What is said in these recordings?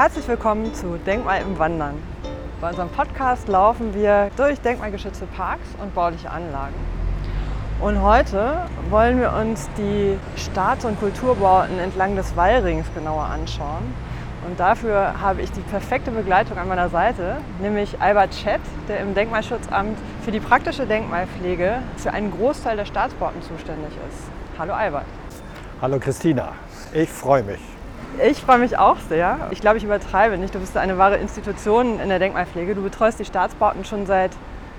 Herzlich willkommen zu Denkmal im Wandern. Bei unserem Podcast laufen wir durch denkmalgeschützte Parks und bauliche Anlagen. Und heute wollen wir uns die Staats- und Kulturbauten entlang des Wallrings genauer anschauen. Und dafür habe ich die perfekte Begleitung an meiner Seite, nämlich Albert Schett, der im Denkmalschutzamt für die praktische Denkmalpflege für einen Großteil der Staatsbauten zuständig ist. Hallo Albert. Hallo Christina, ich freue mich. Ich freue mich auch sehr. Ich glaube, ich übertreibe nicht. Du bist eine wahre Institution in der Denkmalpflege. Du betreust die Staatsbauten schon seit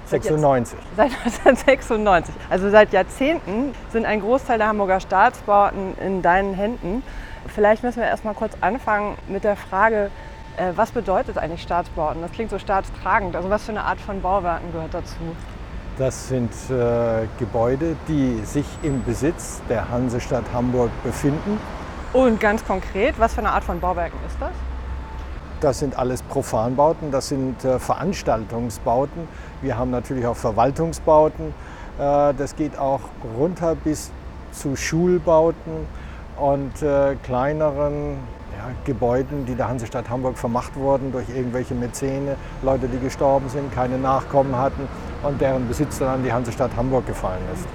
96. Seit 1996. Also seit Jahrzehnten sind ein Großteil der Hamburger Staatsbauten in deinen Händen. Vielleicht müssen wir erstmal kurz anfangen mit der Frage, äh, was bedeutet eigentlich Staatsbauten? Das klingt so staatstragend. Also was für eine Art von Bauwerken gehört dazu? Das sind äh, Gebäude, die sich im Besitz der Hansestadt Hamburg befinden und ganz konkret, was für eine Art von Bauwerken ist das? Das sind alles Profanbauten, das sind äh, Veranstaltungsbauten. Wir haben natürlich auch Verwaltungsbauten. Äh, das geht auch runter bis zu Schulbauten und äh, kleineren ja, Gebäuden, die der Hansestadt Hamburg vermacht wurden durch irgendwelche Mäzene, Leute, die gestorben sind, keine Nachkommen hatten und deren Besitz dann an die Hansestadt Hamburg gefallen ist.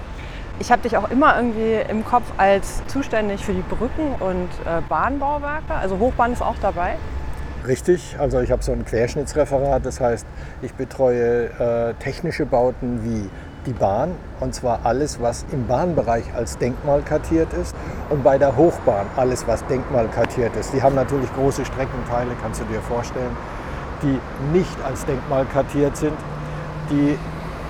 Ich habe dich auch immer irgendwie im Kopf als zuständig für die Brücken und äh, Bahnbauwerke. Also Hochbahn ist auch dabei. Richtig, also ich habe so ein Querschnittsreferat, das heißt, ich betreue äh, technische Bauten wie die Bahn und zwar alles, was im Bahnbereich als Denkmal kartiert ist und bei der Hochbahn alles, was Denkmal kartiert ist. Die haben natürlich große Streckenteile, kannst du dir vorstellen, die nicht als Denkmal kartiert sind, die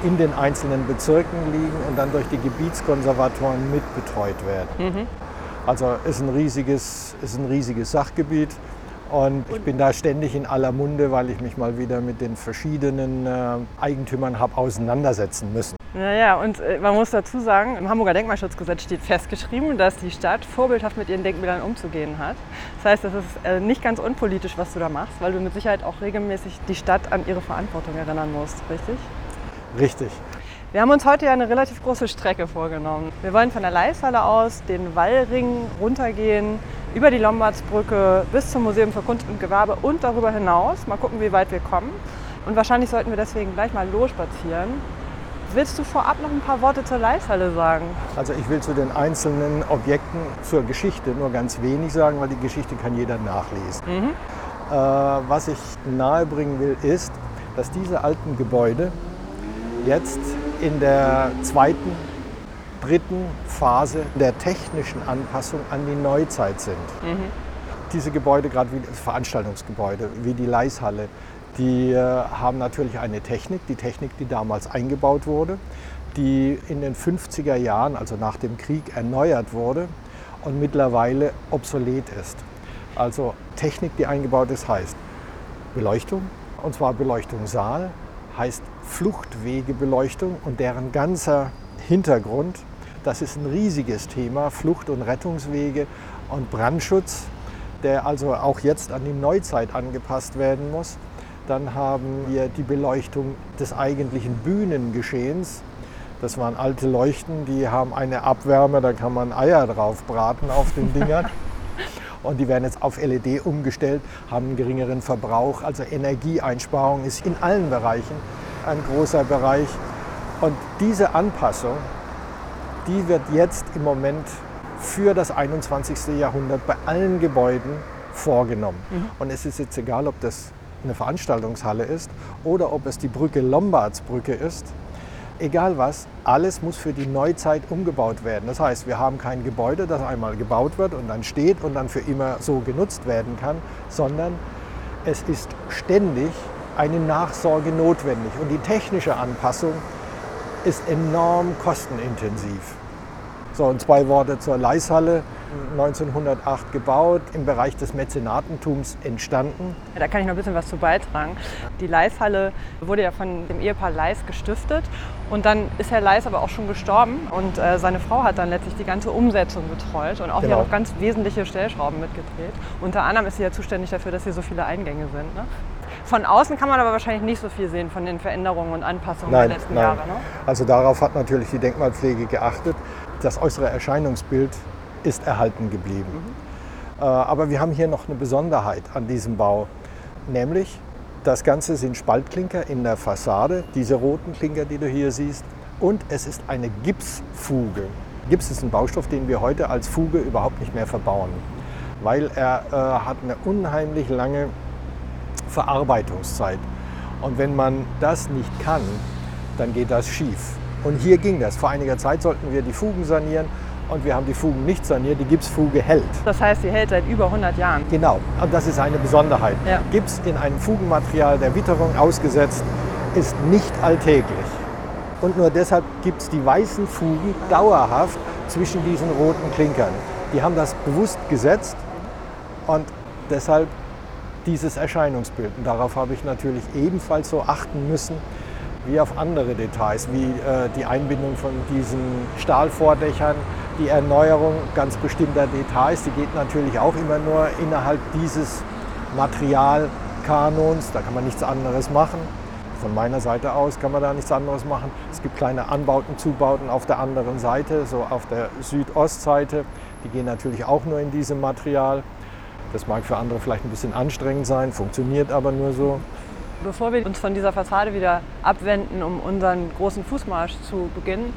in den einzelnen Bezirken liegen und dann durch die Gebietskonservatoren mitbetreut werden. Mhm. Also ist ein, riesiges, ist ein riesiges Sachgebiet. Und ich bin da ständig in aller Munde, weil ich mich mal wieder mit den verschiedenen äh, Eigentümern habe auseinandersetzen müssen. Naja, und äh, man muss dazu sagen, im Hamburger Denkmalschutzgesetz steht festgeschrieben, dass die Stadt vorbildhaft mit ihren Denkmälern umzugehen hat. Das heißt, das ist äh, nicht ganz unpolitisch, was du da machst, weil du mit Sicherheit auch regelmäßig die Stadt an ihre Verantwortung erinnern musst, richtig? Richtig. Wir haben uns heute ja eine relativ große Strecke vorgenommen. Wir wollen von der Leishalle aus den Wallring runtergehen, über die Lombardsbrücke bis zum Museum für Kunst und Gewerbe und darüber hinaus. Mal gucken, wie weit wir kommen. Und wahrscheinlich sollten wir deswegen gleich mal losspazieren. Willst du vorab noch ein paar Worte zur Leishalle sagen? Also ich will zu den einzelnen Objekten zur Geschichte nur ganz wenig sagen, weil die Geschichte kann jeder nachlesen. Mhm. Äh, was ich nahebringen will, ist, dass diese alten Gebäude jetzt in der zweiten, dritten Phase der technischen Anpassung an die Neuzeit sind. Mhm. Diese Gebäude, gerade wie Veranstaltungsgebäude, wie die Leishalle, die äh, haben natürlich eine Technik, die Technik, die damals eingebaut wurde, die in den 50er Jahren, also nach dem Krieg, erneuert wurde und mittlerweile obsolet ist. Also Technik, die eingebaut ist, heißt Beleuchtung, und zwar Beleuchtung Saal, heißt Fluchtwegebeleuchtung und deren ganzer Hintergrund. Das ist ein riesiges Thema, Flucht- und Rettungswege und Brandschutz, der also auch jetzt an die Neuzeit angepasst werden muss. Dann haben wir die Beleuchtung des eigentlichen Bühnengeschehens. Das waren alte Leuchten, die haben eine Abwärme, da kann man Eier drauf braten auf den Dingern. Und die werden jetzt auf LED umgestellt, haben einen geringeren Verbrauch. Also Energieeinsparung ist in allen Bereichen ein großer Bereich. Und diese Anpassung, die wird jetzt im Moment für das 21. Jahrhundert bei allen Gebäuden vorgenommen. Mhm. Und es ist jetzt egal, ob das eine Veranstaltungshalle ist oder ob es die Brücke Lombardsbrücke ist egal was, alles muss für die Neuzeit umgebaut werden. Das heißt, wir haben kein Gebäude, das einmal gebaut wird und dann steht und dann für immer so genutzt werden kann, sondern es ist ständig eine Nachsorge notwendig. Und die technische Anpassung ist enorm kostenintensiv. So, und zwei Worte zur Leishalle. 1908 gebaut, im Bereich des Mäzenatentums entstanden. Da kann ich noch ein bisschen was zu beitragen. Die Leishalle wurde ja von dem Ehepaar Leis gestiftet und dann ist Herr Leis aber auch schon gestorben und äh, seine Frau hat dann letztlich die ganze Umsetzung betreut und auch genau. hier auch ganz wesentliche Stellschrauben mitgedreht. Unter anderem ist sie ja zuständig dafür, dass hier so viele Eingänge sind. Ne? Von außen kann man aber wahrscheinlich nicht so viel sehen von den Veränderungen und Anpassungen nein, der letzten nein. Jahre. Ne? Also darauf hat natürlich die Denkmalpflege geachtet. Das äußere Erscheinungsbild ist erhalten geblieben. Äh, aber wir haben hier noch eine Besonderheit an diesem Bau, nämlich das Ganze sind Spaltklinker in der Fassade, diese roten Klinker, die du hier siehst. Und es ist eine Gipsfuge. Gips ist ein Baustoff, den wir heute als Fuge überhaupt nicht mehr verbauen, weil er äh, hat eine unheimlich lange Verarbeitungszeit. Und wenn man das nicht kann, dann geht das schief. Und hier ging das. Vor einiger Zeit sollten wir die Fugen sanieren und wir haben die Fugen nicht saniert. Die Gipsfuge hält. Das heißt, sie hält seit über 100 Jahren. Genau, und das ist eine Besonderheit. Ja. Gips in einem Fugenmaterial der Witterung ausgesetzt ist nicht alltäglich. Und nur deshalb gibt es die weißen Fugen dauerhaft zwischen diesen roten Klinkern. Die haben das bewusst gesetzt und deshalb dieses Erscheinungsbild. Und darauf habe ich natürlich ebenfalls so achten müssen, wie auf andere Details, wie äh, die Einbindung von diesen Stahlvordächern, die Erneuerung ganz bestimmter Details, die geht natürlich auch immer nur innerhalb dieses Materialkanons, da kann man nichts anderes machen. Von meiner Seite aus kann man da nichts anderes machen. Es gibt kleine Anbauten, Zubauten auf der anderen Seite, so auf der Südostseite. Die gehen natürlich auch nur in diesem Material. Das mag für andere vielleicht ein bisschen anstrengend sein, funktioniert aber nur so. Bevor wir uns von dieser Fassade wieder abwenden, um unseren großen Fußmarsch zu beginnen,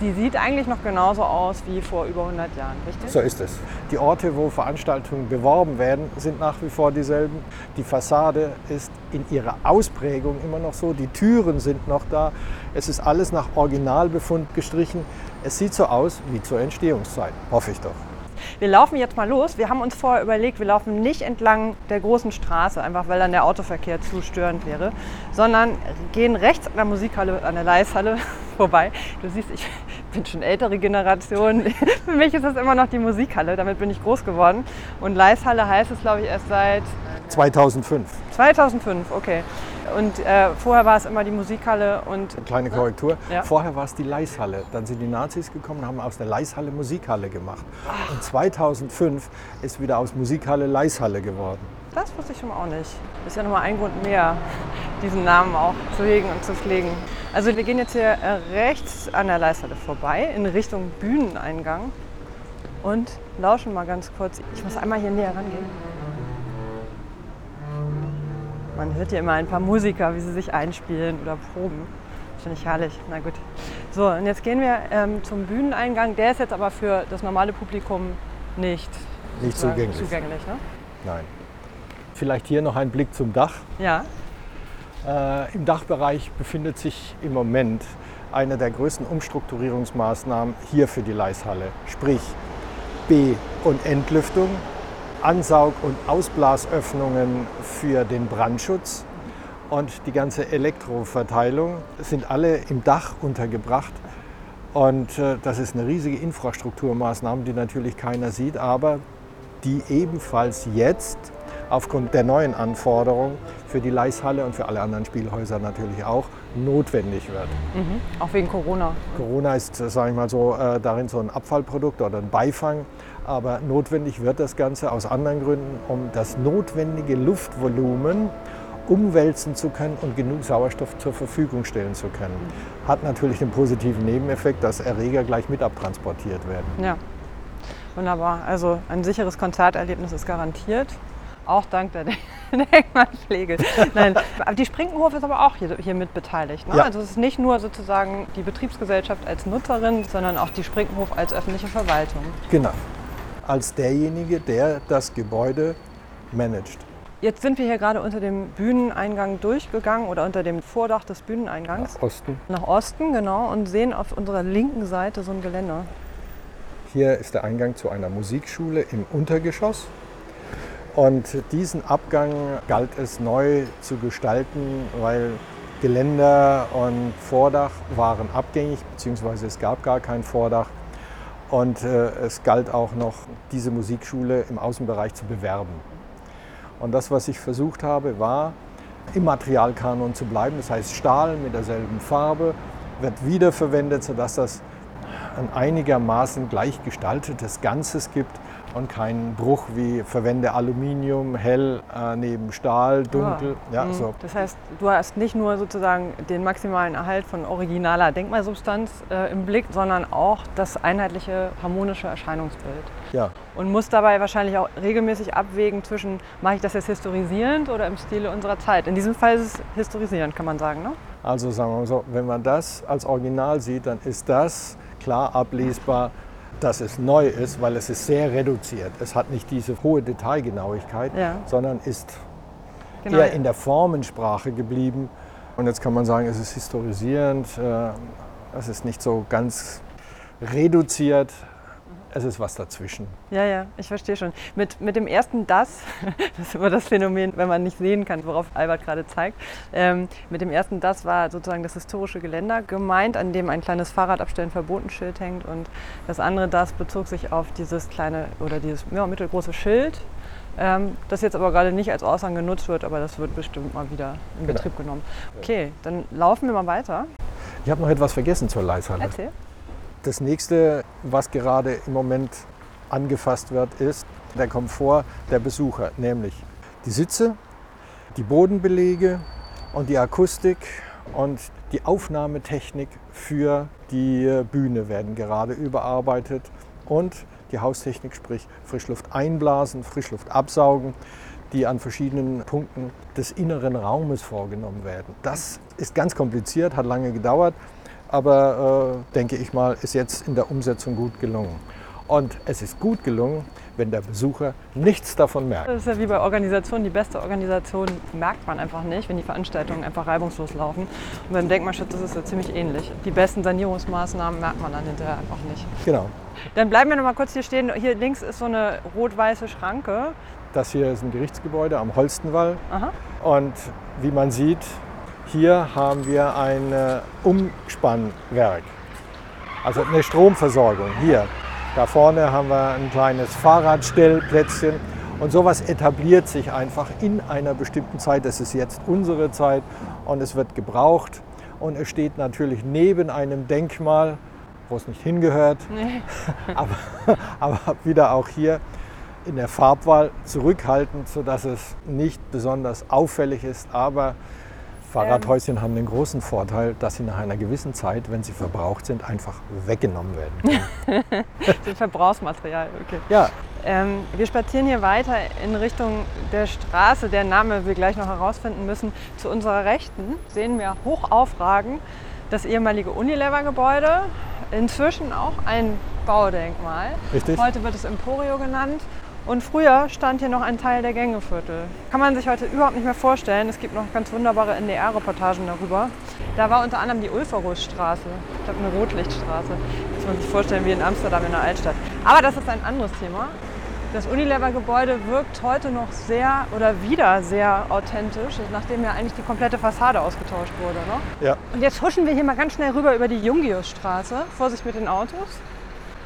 sie sieht eigentlich noch genauso aus wie vor über 100 Jahren, richtig? So ist es. Die Orte, wo Veranstaltungen beworben werden, sind nach wie vor dieselben. Die Fassade ist in ihrer Ausprägung immer noch so. Die Türen sind noch da. Es ist alles nach Originalbefund gestrichen. Es sieht so aus wie zur Entstehungszeit, hoffe ich doch. Wir laufen jetzt mal los. Wir haben uns vorher überlegt, wir laufen nicht entlang der großen Straße, einfach weil dann der Autoverkehr zu störend wäre, sondern gehen rechts an der Musikhalle, an der Leishalle vorbei. Du siehst, ich bin schon ältere Generation. Für mich ist das immer noch die Musikhalle, damit bin ich groß geworden. Und Leishalle heißt es, glaube ich, erst seit 2005. 2005, okay. Und äh, vorher war es immer die Musikhalle und Kleine Korrektur. Ja. Vorher war es die Leishalle. Dann sind die Nazis gekommen und haben aus der Leishalle Musikhalle gemacht. Und 2005 ist wieder aus Musikhalle Leishalle geworden. das wusste ich schon mal auch nicht. Ist ja nochmal ein Grund mehr, diesen Namen auch zu hegen und zu pflegen. Also wir gehen jetzt hier äh, rechts an der Leishalle vorbei in Richtung Bühneneingang und lauschen mal ganz kurz. Ich muss einmal hier näher rangehen. Man hört hier immer ein paar Musiker, wie sie sich einspielen oder proben. Finde ich herrlich. Na gut. So, und jetzt gehen wir ähm, zum Bühneneingang. Der ist jetzt aber für das normale Publikum nicht, Nicht zugänglich. zugänglich ne? Nein. Vielleicht hier noch ein Blick zum Dach. Ja. Äh, Im Dachbereich befindet sich im Moment eine der größten Umstrukturierungsmaßnahmen hier für die Leishalle. Sprich B- und Entlüftung, Ansaug- und Ausblasöffnungen für den Brandschutz und die ganze Elektroverteilung sind alle im Dach untergebracht. Und äh, das ist eine riesige Infrastrukturmaßnahme, die natürlich keiner sieht, aber die ebenfalls jetzt aufgrund der neuen Anforderungen für die Leishalle und für alle anderen Spielhäuser natürlich auch notwendig wird. Mhm. Auch wegen Corona. Corona ist, sage ich mal so, äh, darin so ein Abfallprodukt oder ein Beifang, aber notwendig wird das Ganze aus anderen Gründen, um das notwendige Luftvolumen umwälzen zu können und genug Sauerstoff zur Verfügung stellen zu können. Hat natürlich den positiven Nebeneffekt, dass Erreger gleich mit abtransportiert werden. Ja. Wunderbar. Also ein sicheres Konzerterlebnis ist garantiert. Auch dank der Denkmalpflege. Nein, die Sprinkenhof ist aber auch hier, hier mit beteiligt. Ne? Ja. Also es ist nicht nur sozusagen die Betriebsgesellschaft als Nutzerin, sondern auch die Sprinkenhof als öffentliche Verwaltung. Genau. Als derjenige, der das Gebäude managt. Jetzt sind wir hier gerade unter dem Bühneneingang durchgegangen oder unter dem Vordach des Bühneneingangs Nach Osten. nach Osten, genau, und sehen auf unserer linken Seite so ein Geländer. Hier ist der Eingang zu einer Musikschule im Untergeschoss. Und diesen Abgang galt es neu zu gestalten, weil Geländer und Vordach waren abgängig, beziehungsweise es gab gar kein Vordach. Und äh, es galt auch noch, diese Musikschule im Außenbereich zu bewerben. Und das, was ich versucht habe, war, im Materialkanon zu bleiben. Das heißt, Stahl mit derselben Farbe wird wiederverwendet, sodass das ein einigermaßen gleich gestaltetes Ganzes gibt. Und kein Bruch wie verwende Aluminium hell äh, neben Stahl, dunkel. Ah, Ja, mhm. so. Das heißt, du hast nicht nur sozusagen den maximalen Erhalt von originaler Denkmalsubstanz äh, im Blick, sondern auch das einheitliche harmonische Erscheinungsbild. ja. Und musst dabei wahrscheinlich auch regelmäßig abwägen zwischen, mache ich das jetzt historisierend oder im Stile unserer Zeit. In diesem Fall ist es historisierend, kann man sagen. Ne? Also sagen wir mal so, wenn man das als Original sieht, dann ist das klar ablesbar, dass es neu ist, weil es ist sehr reduziert. Es hat nicht diese hohe Detailgenauigkeit, Ja. sondern ist Genau. eher in der Formensprache geblieben. Und jetzt kann man sagen, es ist historisierend, äh, es ist nicht so ganz reduziert, es ist was dazwischen. Ja, ja, ich verstehe schon. Mit, mit dem ersten Das, das ist immer das Phänomen, wenn man nicht sehen kann, worauf Albert gerade zeigt. Ähm, mit dem ersten Das war sozusagen das historische Geländer gemeint, an dem ein kleines Fahrradabstellen verboten Schild hängt. Und das andere Das bezog sich auf dieses kleine oder dieses ja, mittelgroße Schild, ähm, das jetzt aber gerade nicht als Aushang genutzt wird, aber das wird bestimmt mal wieder in Genau. Betrieb genommen. Okay, dann laufen wir mal weiter. Ich habe noch etwas vergessen zur Leishalle. Erzähl. Das nächste, was gerade im Moment angefasst wird, ist der Komfort der Besucher, nämlich die Sitze, die Bodenbelege und die Akustik und die Aufnahmetechnik für die Bühne werden gerade überarbeitet und die Haustechnik, sprich Frischluft einblasen, Frischluft absaugen, die an verschiedenen Punkten des inneren Raumes vorgenommen werden. Das ist ganz kompliziert, hat lange gedauert, aber äh, denke ich mal, ist jetzt in der Umsetzung gut gelungen. Und es ist gut gelungen, wenn der Besucher nichts davon merkt. Das ist ja wie bei Organisationen. Die beste Organisation merkt man einfach nicht, wenn die Veranstaltungen einfach reibungslos laufen. Und beim Denkmalschutz ist es ja ziemlich ähnlich. Die besten Sanierungsmaßnahmen merkt man dann hinterher einfach nicht. Genau. Dann bleiben wir noch mal kurz hier stehen. Hier links ist so eine rot-weiße Schranke. Das hier ist ein Gerichtsgebäude am Holstenwall. Aha. Und wie man sieht, hier haben wir ein äh, Umspannwerk. Also eine Stromversorgung. Hier. Da vorne haben wir ein kleines Fahrradstellplätzchen. Und sowas etabliert sich einfach in einer bestimmten Zeit. Das ist jetzt unsere Zeit und es wird gebraucht. Und es steht natürlich neben einem Denkmal, wo es nicht hingehört, Nee. aber, aber wieder auch hier in der Farbwahl zurückhaltend, sodass es nicht besonders auffällig ist. Aber Fahrradhäuschen haben den großen Vorteil, dass sie nach einer gewissen Zeit, wenn sie verbraucht sind, einfach weggenommen werden können. Das Verbrauchsmaterial. Okay. Ja, Ähm, wir spazieren hier weiter in Richtung der Straße, deren Name wir gleich noch herausfinden müssen. Zu unserer Rechten sehen wir hoch aufragen das ehemalige Unilever-Gebäude, inzwischen auch ein Baudenkmal. Richtig. Heute wird es Emporio genannt. Und früher stand hier noch ein Teil der Gängeviertel. Kann man sich heute überhaupt nicht mehr vorstellen. Es gibt noch ganz wunderbare NDR-Reportagen darüber. Da war unter anderem die Ulferusstraße, ich glaube eine Rotlichtstraße. Muss man sich vorstellen wie in Amsterdam in der Altstadt. Aber das ist ein anderes Thema. Das Unilever-Gebäude wirkt heute noch sehr oder wieder sehr authentisch, nachdem ja eigentlich die komplette Fassade ausgetauscht wurde. Ne? ja. Und jetzt huschen wir hier mal ganz schnell rüber über die Jungiusstraße. Vorsicht mit den Autos.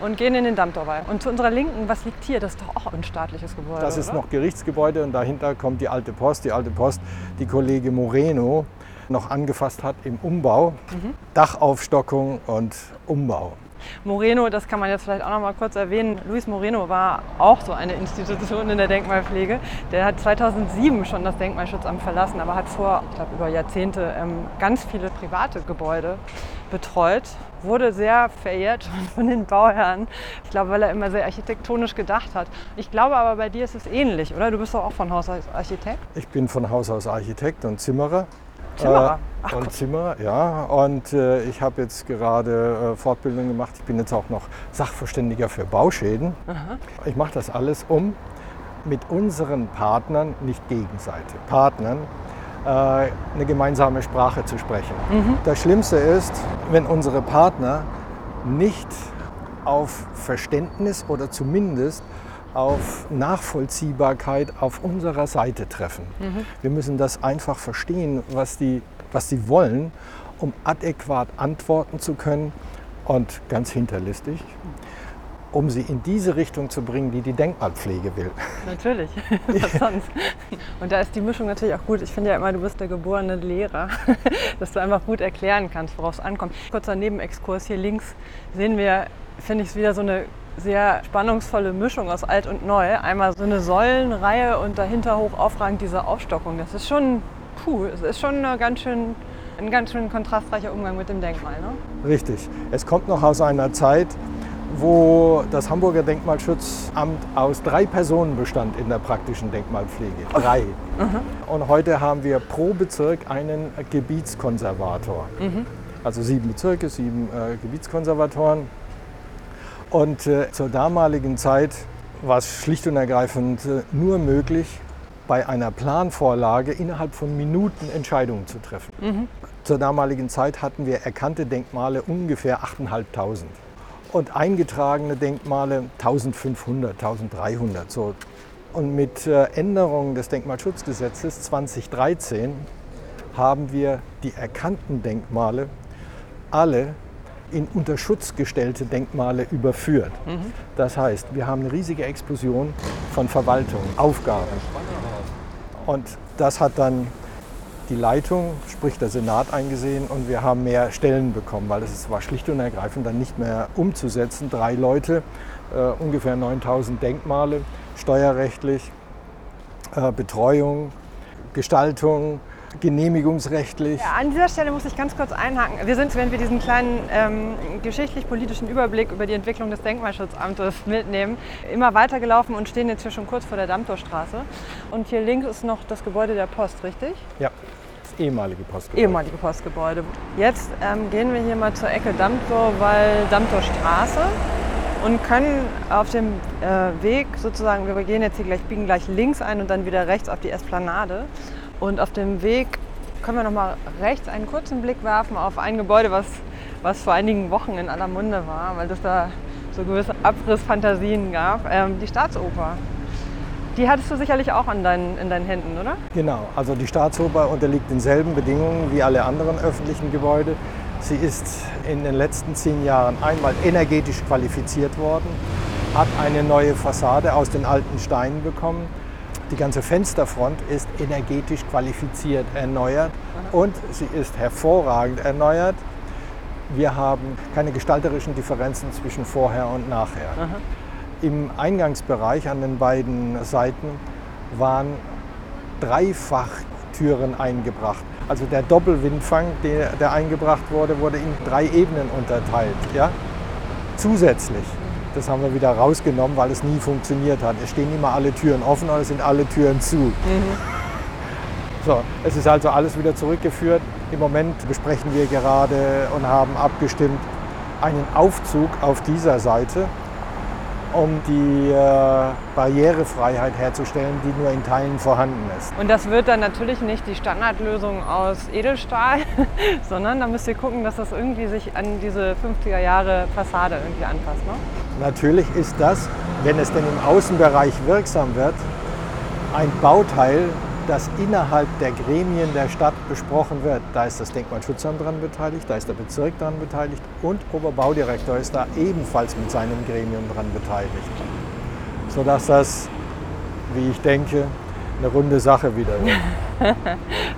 Und gehen in den Dammtorwall. Und zu unserer Linken, was liegt hier? Das ist doch auch ein staatliches Gebäude. Das ist oder? noch Gerichtsgebäude und dahinter kommt die alte Post. Die alte Post, die Kollege Moreno noch angefasst hat im Umbau. Dachaufstockung und Umbau. Moreno, das kann man jetzt vielleicht auch noch mal kurz erwähnen. Luis Moreno war auch so eine Institution in der Denkmalpflege. Der hat 2007 schon das Denkmalschutzamt verlassen, aber hat vor, ich glaube, über Jahrzehnte ähm, ganz viele private Gebäude betreut. Wurde sehr verehrt von den Bauherren. Ich glaube, weil er immer sehr architektonisch gedacht hat. Ich glaube aber, bei dir ist es ähnlich, oder? Du bist doch auch von Haus aus Architekt. Ich bin von Haus aus Architekt und Zimmerer. Zimmerer? Äh, und Zimmerer, ja. Und äh, ich habe jetzt gerade äh, Fortbildung gemacht. Ich bin jetzt auch noch Sachverständiger für Bauschäden. Ich mache das alles, um mit unseren Partnern, nicht Gegenseite, Partnern, äh, eine gemeinsame Sprache zu sprechen. Das Schlimmste ist, wenn unsere Partner nicht auf Verständnis oder zumindest auf Nachvollziehbarkeit auf unserer Seite treffen. Wir müssen das einfach verstehen, was die, was die wollen, um adäquat antworten zu können und ganz hinterlistig, um sie in diese Richtung zu bringen, die die Denkmalpflege will. Natürlich, was sonst? Und da ist die Mischung natürlich auch gut. Ich finde ja immer, du bist der geborene Lehrer, dass du einfach gut erklären kannst, worauf es ankommt. Kurzer Nebenexkurs hier links sehen wir, finde ich, wieder so eine sehr spannungsvolle Mischung aus alt und neu. Einmal so eine Säulenreihe und dahinter hoch aufragend diese Aufstockung. Das ist schon, puh, es ist schon ganz schön, ein ganz schön kontrastreicher Umgang mit dem Denkmal. Ne? Richtig. Es kommt noch aus einer Zeit, wo das Hamburger Denkmalschutzamt aus drei Personen bestand in der praktischen Denkmalpflege. Drei. Mhm. Und heute haben wir pro Bezirk einen Gebietskonservator. Mhm. Also sieben Bezirke, sieben äh, Gebietskonservatoren. Und äh, zur damaligen Zeit war es schlicht und ergreifend äh, nur möglich, bei einer Planvorlage innerhalb von Minuten Entscheidungen zu treffen. Mhm. Zur damaligen Zeit hatten wir erkannte Denkmale ungefähr 8.500 und eingetragene Denkmale 1500, 1300. So. Und mit äh, Änderung des Denkmalschutzgesetzes 2013 haben wir die erkannten Denkmale alle in unter Schutz gestellte Denkmale überführt. Mhm. Das heißt, wir haben eine riesige Explosion von Verwaltung, Aufgaben. Und das hat dann die Leitung, sprich der Senat, eingesehen und wir haben mehr Stellen bekommen, weil es war schlicht und ergreifend dann nicht mehr umzusetzen. Drei Leute, äh, ungefähr 9000 Denkmale, steuerrechtlich, äh, Betreuung, Gestaltung, genehmigungsrechtlich. Ja, an dieser Stelle muss ich ganz kurz einhaken. Wir sind, wenn wir diesen kleinen ähm, geschichtlich-politischen Überblick über die Entwicklung des Denkmalschutzamtes mitnehmen, immer weitergelaufen und stehen jetzt hier schon kurz vor der Dammtorstraße. Und hier links ist noch das Gebäude der Post, richtig? Ja. Das ehemalige Postgebäude. Ehemalige Postgebäude. Jetzt ähm, gehen wir hier mal zur Ecke Dammtor, weil Dammtorstraße und können auf dem äh, Weg sozusagen, wir gehen jetzt hier gleich, biegen gleich links ein und dann wieder rechts auf die Esplanade. Und auf dem Weg können wir noch mal rechts einen kurzen Blick werfen auf ein Gebäude, was, was vor einigen Wochen in aller Munde war, weil es da so gewisse Abrissfantasien gab. Ähm, die Staatsoper. Die hattest du sicherlich auch an deinen, in deinen Händen, oder? Genau, also die Staatsoper unterliegt denselben Bedingungen wie alle anderen öffentlichen Gebäude. Sie ist in den letzten zehn Jahren einmal energetisch qualifiziert worden, hat eine neue Fassade aus den alten Steinen bekommen die ganze Fensterfront ist energetisch qualifiziert erneuert und sie ist hervorragend erneuert. Wir haben keine gestalterischen Differenzen zwischen vorher und nachher. Aha. Im Eingangsbereich an den beiden Seiten waren Dreifachtüren eingebracht. Also der Doppelwindfang, der, der eingebracht wurde, wurde in drei Ebenen unterteilt. Ja? Zusätzlich. Das haben wir wieder rausgenommen, weil es nie funktioniert hat. Es stehen immer alle Türen offen oder es sind alle Türen zu. Mhm. So, es ist also alles wieder zurückgeführt. Im Moment besprechen wir gerade und haben abgestimmt einen Aufzug auf dieser Seite, um die äh, Barrierefreiheit herzustellen, die nur in Teilen vorhanden ist. Und das wird dann natürlich nicht die Standardlösung aus Edelstahl, sondern da müsst ihr gucken, dass das irgendwie sich an diese 50er Jahre Fassade irgendwie anpasst. Ne? Natürlich ist das, wenn es denn im Außenbereich wirksam wird, ein Bauteil, das innerhalb der Gremien der Stadt besprochen wird. Da ist das Denkmalschutzamt dran beteiligt, da ist der Bezirk dran beteiligt und Oberbaudirektor ist da ebenfalls mit seinem Gremium dran beteiligt. Sodass das, wie ich denke, eine runde Sache wieder wird.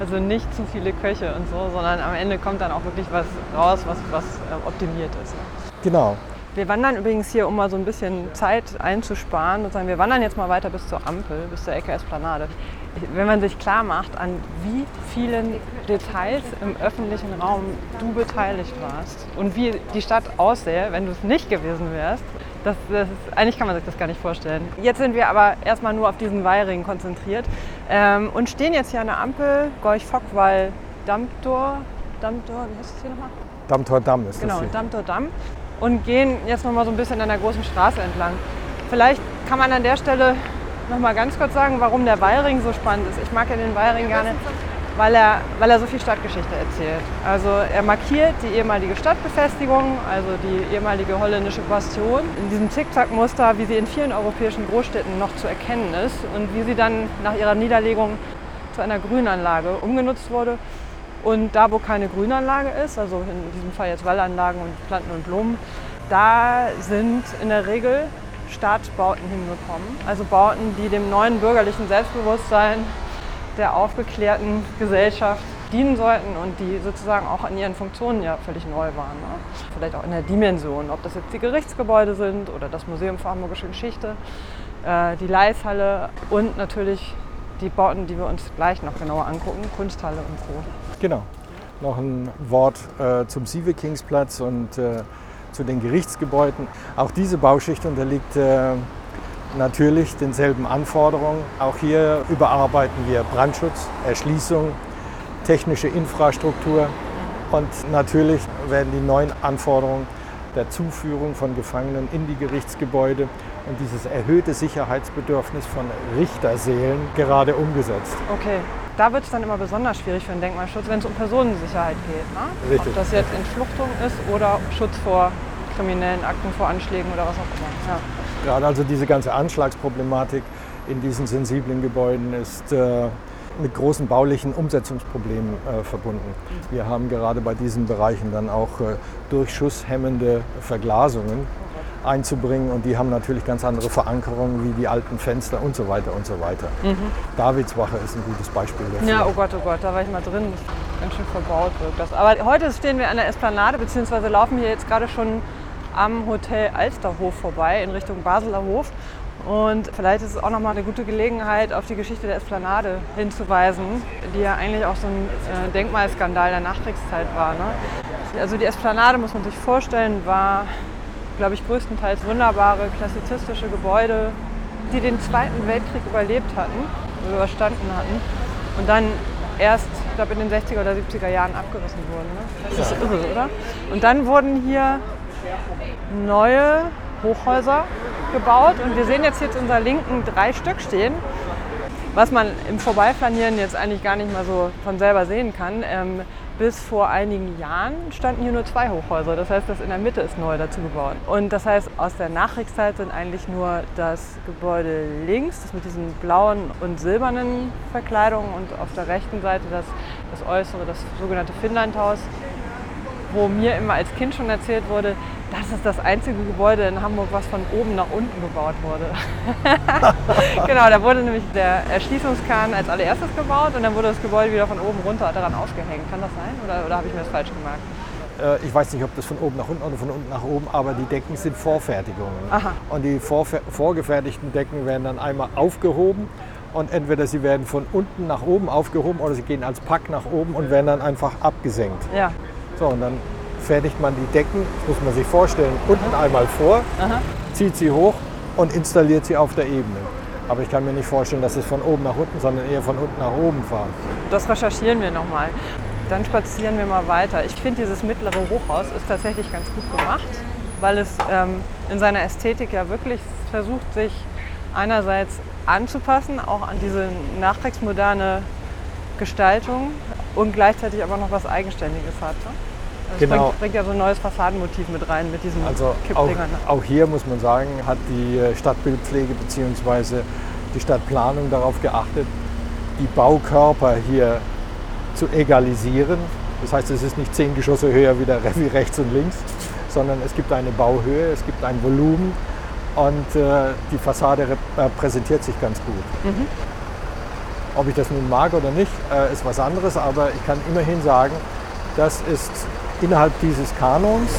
also nicht zu viele Köche und so, sondern am Ende kommt dann auch wirklich was raus, was, was äh, optimiert ist. Genau. Wir wandern übrigens hier, um mal so ein bisschen Zeit einzusparen. Und sagen, wir wandern jetzt mal weiter bis zur Ampel, bis zur Ecke Esplanade. Wenn man sich klar macht, an wie vielen Details im öffentlichen Raum du beteiligt warst und wie die Stadt aussähe, wenn du es nicht gewesen wärst, das, das ist, eigentlich kann man sich das gar nicht vorstellen. Jetzt sind wir aber erstmal nur auf diesen Weihring konzentriert ähm, und stehen jetzt hier an der Ampel, Gorch-Fockwall, Dammtor, Dammtor, wie heißt das hier nochmal? Dammtor Damm ist genau, das Genau, Dammtor Damm und gehen jetzt noch mal so ein bisschen an der großen Straße entlang. Vielleicht kann man an der Stelle noch mal ganz kurz sagen, warum der Wallring so spannend ist. Ich mag ja den Wallring gerne, weil er, weil er so viel Stadtgeschichte erzählt. Also er markiert die ehemalige Stadtbefestigung, also die ehemalige holländische Bastion, in diesem Zickzackmuster, wie sie in vielen europäischen Großstädten noch zu erkennen ist und wie sie dann nach ihrer Niederlegung zu einer Grünanlage umgenutzt wurde. Und da, wo keine Grünanlage ist, also in diesem Fall jetzt Wallanlagen und Planten und Blumen, da sind in der Regel Stadtbauten hingekommen. Also Bauten, die dem neuen bürgerlichen Selbstbewusstsein der aufgeklärten Gesellschaft dienen sollten und die sozusagen auch in ihren Funktionen ja völlig neu waren. Ne? Vielleicht auch in der Dimension, ob das jetzt die Gerichtsgebäude sind oder das Museum für Hamburgische Geschichte, äh, die Leishalle und natürlich die Bauten, die wir uns gleich noch genauer angucken, Kunsthalle und Co. Genau. Noch ein Wort äh, zum Sievekingsplatz und äh, zu den Gerichtsgebäuden. Auch diese Bauschicht unterliegt äh, natürlich denselben Anforderungen. Auch hier überarbeiten wir Brandschutz, Erschließung, technische Infrastruktur und natürlich werden die neuen Anforderungen der Zuführung von Gefangenen in die Gerichtsgebäude und dieses erhöhte Sicherheitsbedürfnis von Richtersälen gerade umgesetzt. Okay, da wird es dann immer besonders schwierig für den Denkmalschutz, wenn es um Personensicherheit geht. Ne? Richtig. Ob das jetzt Entschluchtung ist oder Schutz vor kriminellen Akten, vor Anschlägen oder was auch immer. Ja. Gerade also diese ganze Anschlagsproblematik in diesen sensiblen Gebäuden ist äh, mit großen baulichen Umsetzungsproblemen äh, verbunden. Wir haben gerade bei diesen Bereichen dann auch äh, durchschusshemmende Verglasungen einzubringen und die haben natürlich ganz andere Verankerungen wie die alten Fenster und so weiter und so weiter. Mhm. Davidswache ist ein gutes Beispiel dafür. Ja, oh Gott, oh Gott, da war ich mal drin. Ganz schön verbaut wirkt das. Aber heute stehen wir an der Esplanade, beziehungsweise laufen hier jetzt gerade schon am Hotel Alsterhof vorbei in Richtung Basler Hof. Und vielleicht ist es auch nochmal eine gute Gelegenheit, auf die Geschichte der Esplanade hinzuweisen, die ja eigentlich auch so ein äh, Denkmalskandal der Nachkriegszeit war. Ne? Also die Esplanade, muss man sich vorstellen, war, glaube ich, größtenteils wunderbare klassizistische Gebäude, die den Zweiten Weltkrieg überlebt hatten, überstanden hatten und dann erst, ich glaube, in den 60er oder 70er Jahren abgerissen wurden. Ne? Das ist irre, oder? Und dann wurden hier neue Hochhäuser gebaut und wir sehen jetzt hier zu unserer Linken drei Stück stehen, was man im Vorbeiflanieren jetzt eigentlich gar nicht mal so von selber sehen kann. Ähm, bis vor einigen Jahren standen hier nur zwei Hochhäuser. Das heißt, das in der Mitte ist neu dazu gebaut. Und das heißt, aus der Nachkriegszeit sind eigentlich nur das Gebäude links, das mit diesen blauen und silbernen Verkleidungen und auf der rechten Seite das, das äußere, das sogenannte Finnlandhaus, wo mir immer als Kind schon erzählt wurde, das ist das einzige Gebäude in Hamburg, was von oben nach unten gebaut wurde. genau, da wurde nämlich der Erschließungskahn als allererstes gebaut und dann wurde das Gebäude wieder von oben runter daran ausgehängt. Kann das sein oder, oder habe ich mir das falsch gemerkt? Äh, ich weiß nicht, ob das von oben nach unten oder von unten nach oben, aber die Decken sind Vorfertigungen. Aha. Und die vorgefertigten Decken werden dann einmal aufgehoben und entweder sie werden von unten nach oben aufgehoben oder sie gehen als Pack nach oben und werden dann einfach abgesenkt. Ja. So, und dann fertigt man die Decken, das muss man sich vorstellen, unten einmal vor, Aha. zieht sie hoch und installiert sie auf der Ebene. Aber ich kann mir nicht vorstellen, dass es von oben nach unten, sondern eher von unten nach oben fahren. Das recherchieren wir nochmal. Dann spazieren wir mal weiter. Ich finde, dieses mittlere Hochhaus ist tatsächlich ganz gut gemacht, weil es ähm, in seiner Ästhetik ja wirklich versucht, sich einerseits anzupassen, auch an diese nachkriegsmoderne Gestaltung und gleichzeitig aber noch was Eigenständiges hat. Ne? Also Genau. Bringt, bringt ja so ein neues Fassadenmotiv mit rein mit diesen Also auch, Kippdingern. ne? auch hier muss man sagen, hat die äh, Stadtbildpflege bzw. die Stadtplanung darauf geachtet, die Baukörper hier zu egalisieren. Das heißt, es ist nicht zehn Geschosse höher wie, der, wie rechts und links, sondern es gibt eine Bauhöhe, es gibt ein Volumen und äh, die Fassade äh, präsentiert sich ganz gut. Mhm. Ob ich das nun mag oder nicht, äh, ist was anderes, aber ich kann immerhin sagen, das ist innerhalb dieses Kanons.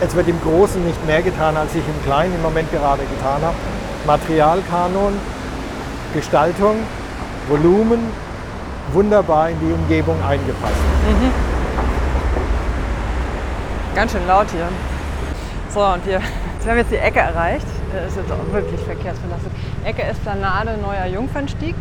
Es wird im Großen nicht mehr getan, als ich im Kleinen im Moment gerade getan habe. Materialkanon, Gestaltung, Volumen, wunderbar in die Umgebung eingepasst. Ganz schön laut hier. So, und wir, wir haben jetzt die Ecke erreicht. Das ist jetzt auch wirklich verkehrsbelastet. Ecke Esplanade, Neuer Jungfernstieg.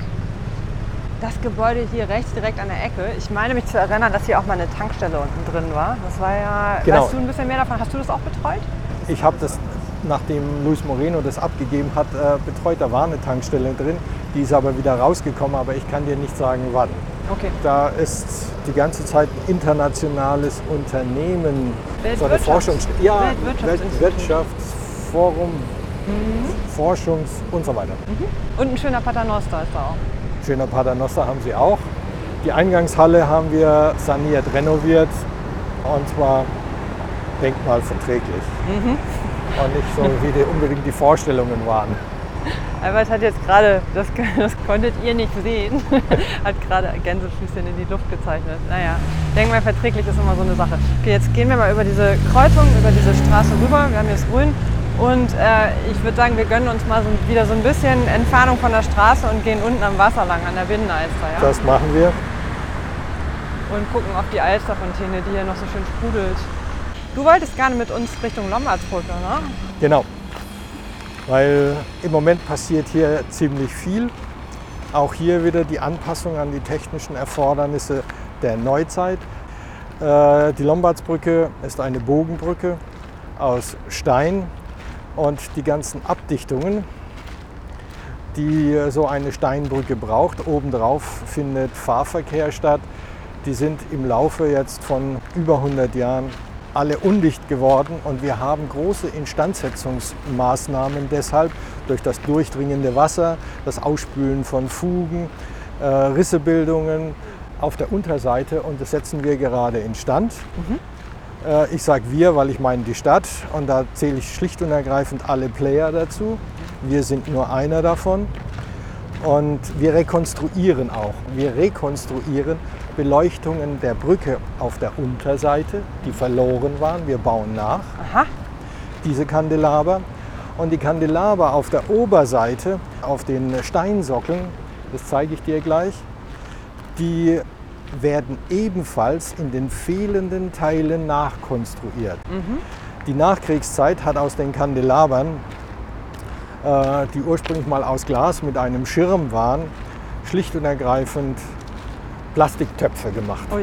Das Gebäude hier rechts direkt an der Ecke. Ich meine mich zu erinnern, dass hier auch mal eine Tankstelle unten drin war. Das war ja. Genau. Weißt du ein bisschen mehr davon? Hast du das auch betreut? Ich habe das, nachdem Luis Moreno das abgegeben hat, äh, betreut. Da war eine Tankstelle drin, die ist aber wieder rausgekommen, aber ich kann dir nicht sagen, wann. Okay. Da ist die ganze Zeit ein internationales Unternehmen, so eine Weltwirtschafts- Forschungs ja. Weltwirtschaftsforum, Forschungs und so weiter. Und ein schöner Paternoster ist da auch. Schöner Paternoster haben sie auch. Die Eingangshalle haben wir saniert, renoviert und zwar denkmalverträglich. Und nicht so, wie die unbedingt die Vorstellungen waren. Albert hat jetzt gerade, das, das konntet ihr nicht sehen, hat gerade Gänsefüßchen in die Luft gezeichnet. Naja, denkmalverträglich ist immer so eine Sache. Okay, jetzt gehen wir mal über diese Kreuzung, über diese Straße rüber. Wir haben jetzt grün. Und äh, ich würde sagen, wir gönnen uns mal so, wieder so ein bisschen Entfernung von der Straße und gehen unten am Wasser lang, an der Binnenalster. Ja? Das machen wir. Und gucken auf die Alsterfontäne, die hier noch so schön sprudelt. Du wolltest gerne mit uns Richtung Lombardsbrücke, ne? Genau. Weil im Moment passiert hier ziemlich viel. Auch hier wieder die Anpassung an die technischen Erfordernisse der Neuzeit. Äh, die Lombardsbrücke ist eine Bogenbrücke aus Stein und die ganzen Abdichtungen, die so eine Steinbrücke braucht. Obendrauf findet Fahrverkehr statt. Die sind im Laufe jetzt von über 100 Jahren alle undicht geworden und wir haben große Instandsetzungsmaßnahmen deshalb durch das durchdringende Wasser, das Ausspülen von Fugen, äh, Rissebildungen auf der Unterseite und das setzen wir gerade instand. Mhm. Äh, ich sage wir, weil ich meine die Stadt und da zähle ich schlicht und ergreifend alle Player dazu. Wir sind nur einer davon. Und wir rekonstruieren auch. Wir rekonstruieren Beleuchtungen der Brücke auf der Unterseite, die verloren waren. Wir bauen nach. Aha. Diese Kandelaber. Und die Kandelaber auf der Oberseite, auf den Steinsockeln, das zeige ich dir gleich, die werden ebenfalls in den fehlenden Teilen nachkonstruiert. Mhm. Die Nachkriegszeit hat aus den Kandelabern, äh, die ursprünglich mal aus Glas mit einem Schirm waren, schlicht und ergreifend Plastiktöpfe gemacht. Oh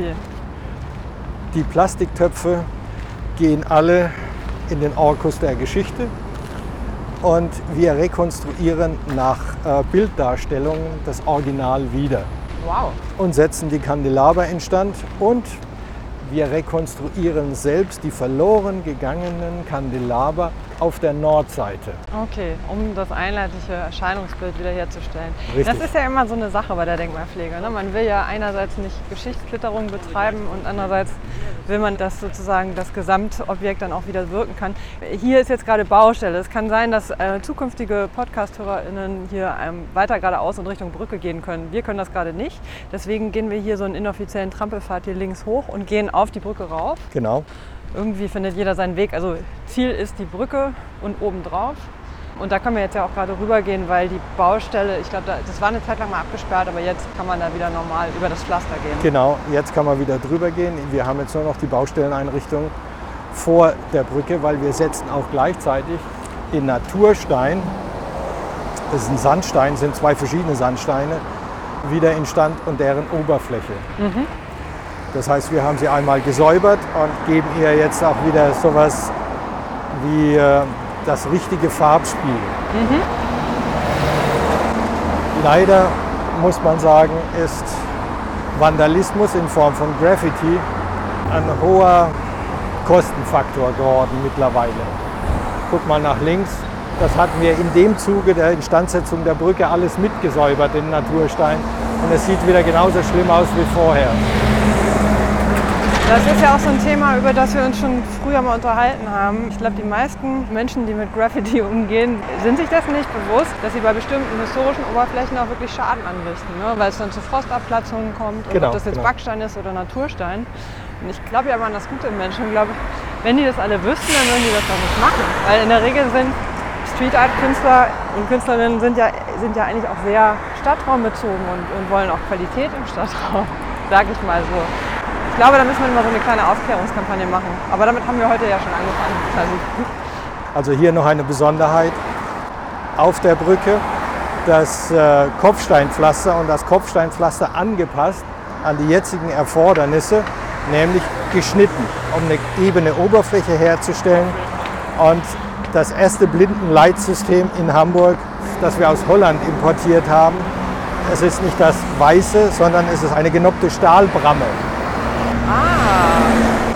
die Plastiktöpfe gehen alle in den Orkus der Geschichte und wir rekonstruieren nach äh, Bilddarstellungen das Original wieder. Wow. Und setzen die Kandelaber instand und wir rekonstruieren selbst die verloren gegangenen Kandelaber auf der Nordseite. Okay, um das einheitliche Erscheinungsbild wiederherzustellen. Richtig. Das ist ja immer so eine Sache bei der Denkmalpflege. Ne? Man will ja einerseits nicht Geschichtsklitterung betreiben und andererseits will man, dass sozusagen das Gesamtobjekt dann auch wieder wirken kann. Hier ist jetzt gerade Baustelle. Es kann sein, dass äh, zukünftige Podcast-HörerInnen hier ähm, weiter geradeaus in Richtung Brücke gehen können. Wir können das gerade nicht. Deswegen gehen wir hier so einen inoffiziellen Trampelpfad hier links hoch und gehen auf die Brücke rauf. Genau. Irgendwie findet jeder seinen Weg. Also Ziel ist die Brücke und obendrauf. Und da können wir jetzt ja auch gerade rübergehen, weil die Baustelle, ich glaube, das war eine Zeit lang mal abgesperrt, aber jetzt kann man da wieder normal über das Pflaster gehen. Genau, jetzt kann man wieder drüber gehen. Wir haben jetzt nur noch die Baustelleneinrichtung vor der Brücke, weil wir setzen auch gleichzeitig in Naturstein, das ist ein Sandstein, sind zwei verschiedene Sandsteine, wieder instand und deren Oberfläche. Mhm. Das heißt, wir haben sie einmal gesäubert und geben ihr jetzt auch wieder sowas wie äh, das richtige Farbspiel. Mhm. Leider muss man sagen, ist Vandalismus in Form von Graffiti ein hoher Kostenfaktor geworden mittlerweile. Guck mal nach links. Das hatten wir in dem Zuge der Instandsetzung der Brücke alles mitgesäubert in Naturstein. Und es sieht wieder genauso schlimm aus wie vorher. Das ist ja auch so ein Thema, über das wir uns schon früher mal unterhalten haben. Ich glaube, die meisten Menschen, die mit Graffiti umgehen, sind sich dessen nicht bewusst, dass sie bei bestimmten historischen Oberflächen auch wirklich Schaden anrichten, ne? weil es dann zu Frostabplatzungen kommt, genau, ob das jetzt genau. Backstein ist oder Naturstein. Und ich glaube ja immer an das Gute im Menschen und glaube, wenn die das alle wüssten, dann würden die das doch nicht machen. Weil in der Regel sind Street Art Künstler und Künstlerinnen sind ja, sind ja eigentlich auch sehr stadtraumbezogen und, und wollen auch Qualität im Stadtraum, sage ich mal so. Ich glaube, da müssen wir immer so eine kleine Aufklärungskampagne machen. Aber damit haben wir heute ja schon angefangen. Also hier noch eine Besonderheit auf der Brücke. Das äh, Kopfsteinpflaster und das Kopfsteinpflaster angepasst an die jetzigen Erfordernisse, nämlich geschnitten, um eine ebene Oberfläche herzustellen. Und das erste Blindenleitsystem in Hamburg, das wir aus Holland importiert haben, es ist nicht das weiße, sondern es ist eine genoppte Stahlbramme.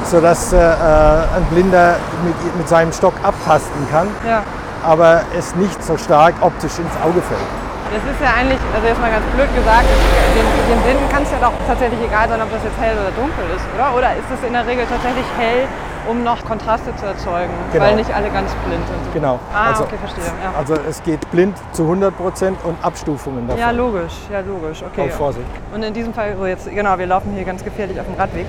Sodass äh, äh, ein Blinder mit, mit seinem Stock abtasten kann, ja. aber es nicht so stark optisch ins Auge fällt. Das ist ja eigentlich, also jetzt mal ganz blöd gesagt, den, den Blinden kann es ja doch tatsächlich egal sein, ob das jetzt hell oder dunkel ist, oder? Oder ist das in der Regel tatsächlich hell, um noch Kontraste zu erzeugen, Genau. weil nicht alle ganz blind sind? Genau. Ah, also, okay, verstehe. Ja. also es geht blind zu 100 Prozent und Abstufungen davon. ja, logisch, ja, logisch, okay. Auf Vorsicht. Und in diesem Fall, so jetzt, genau, wir laufen hier ganz gefährlich auf dem Radweg.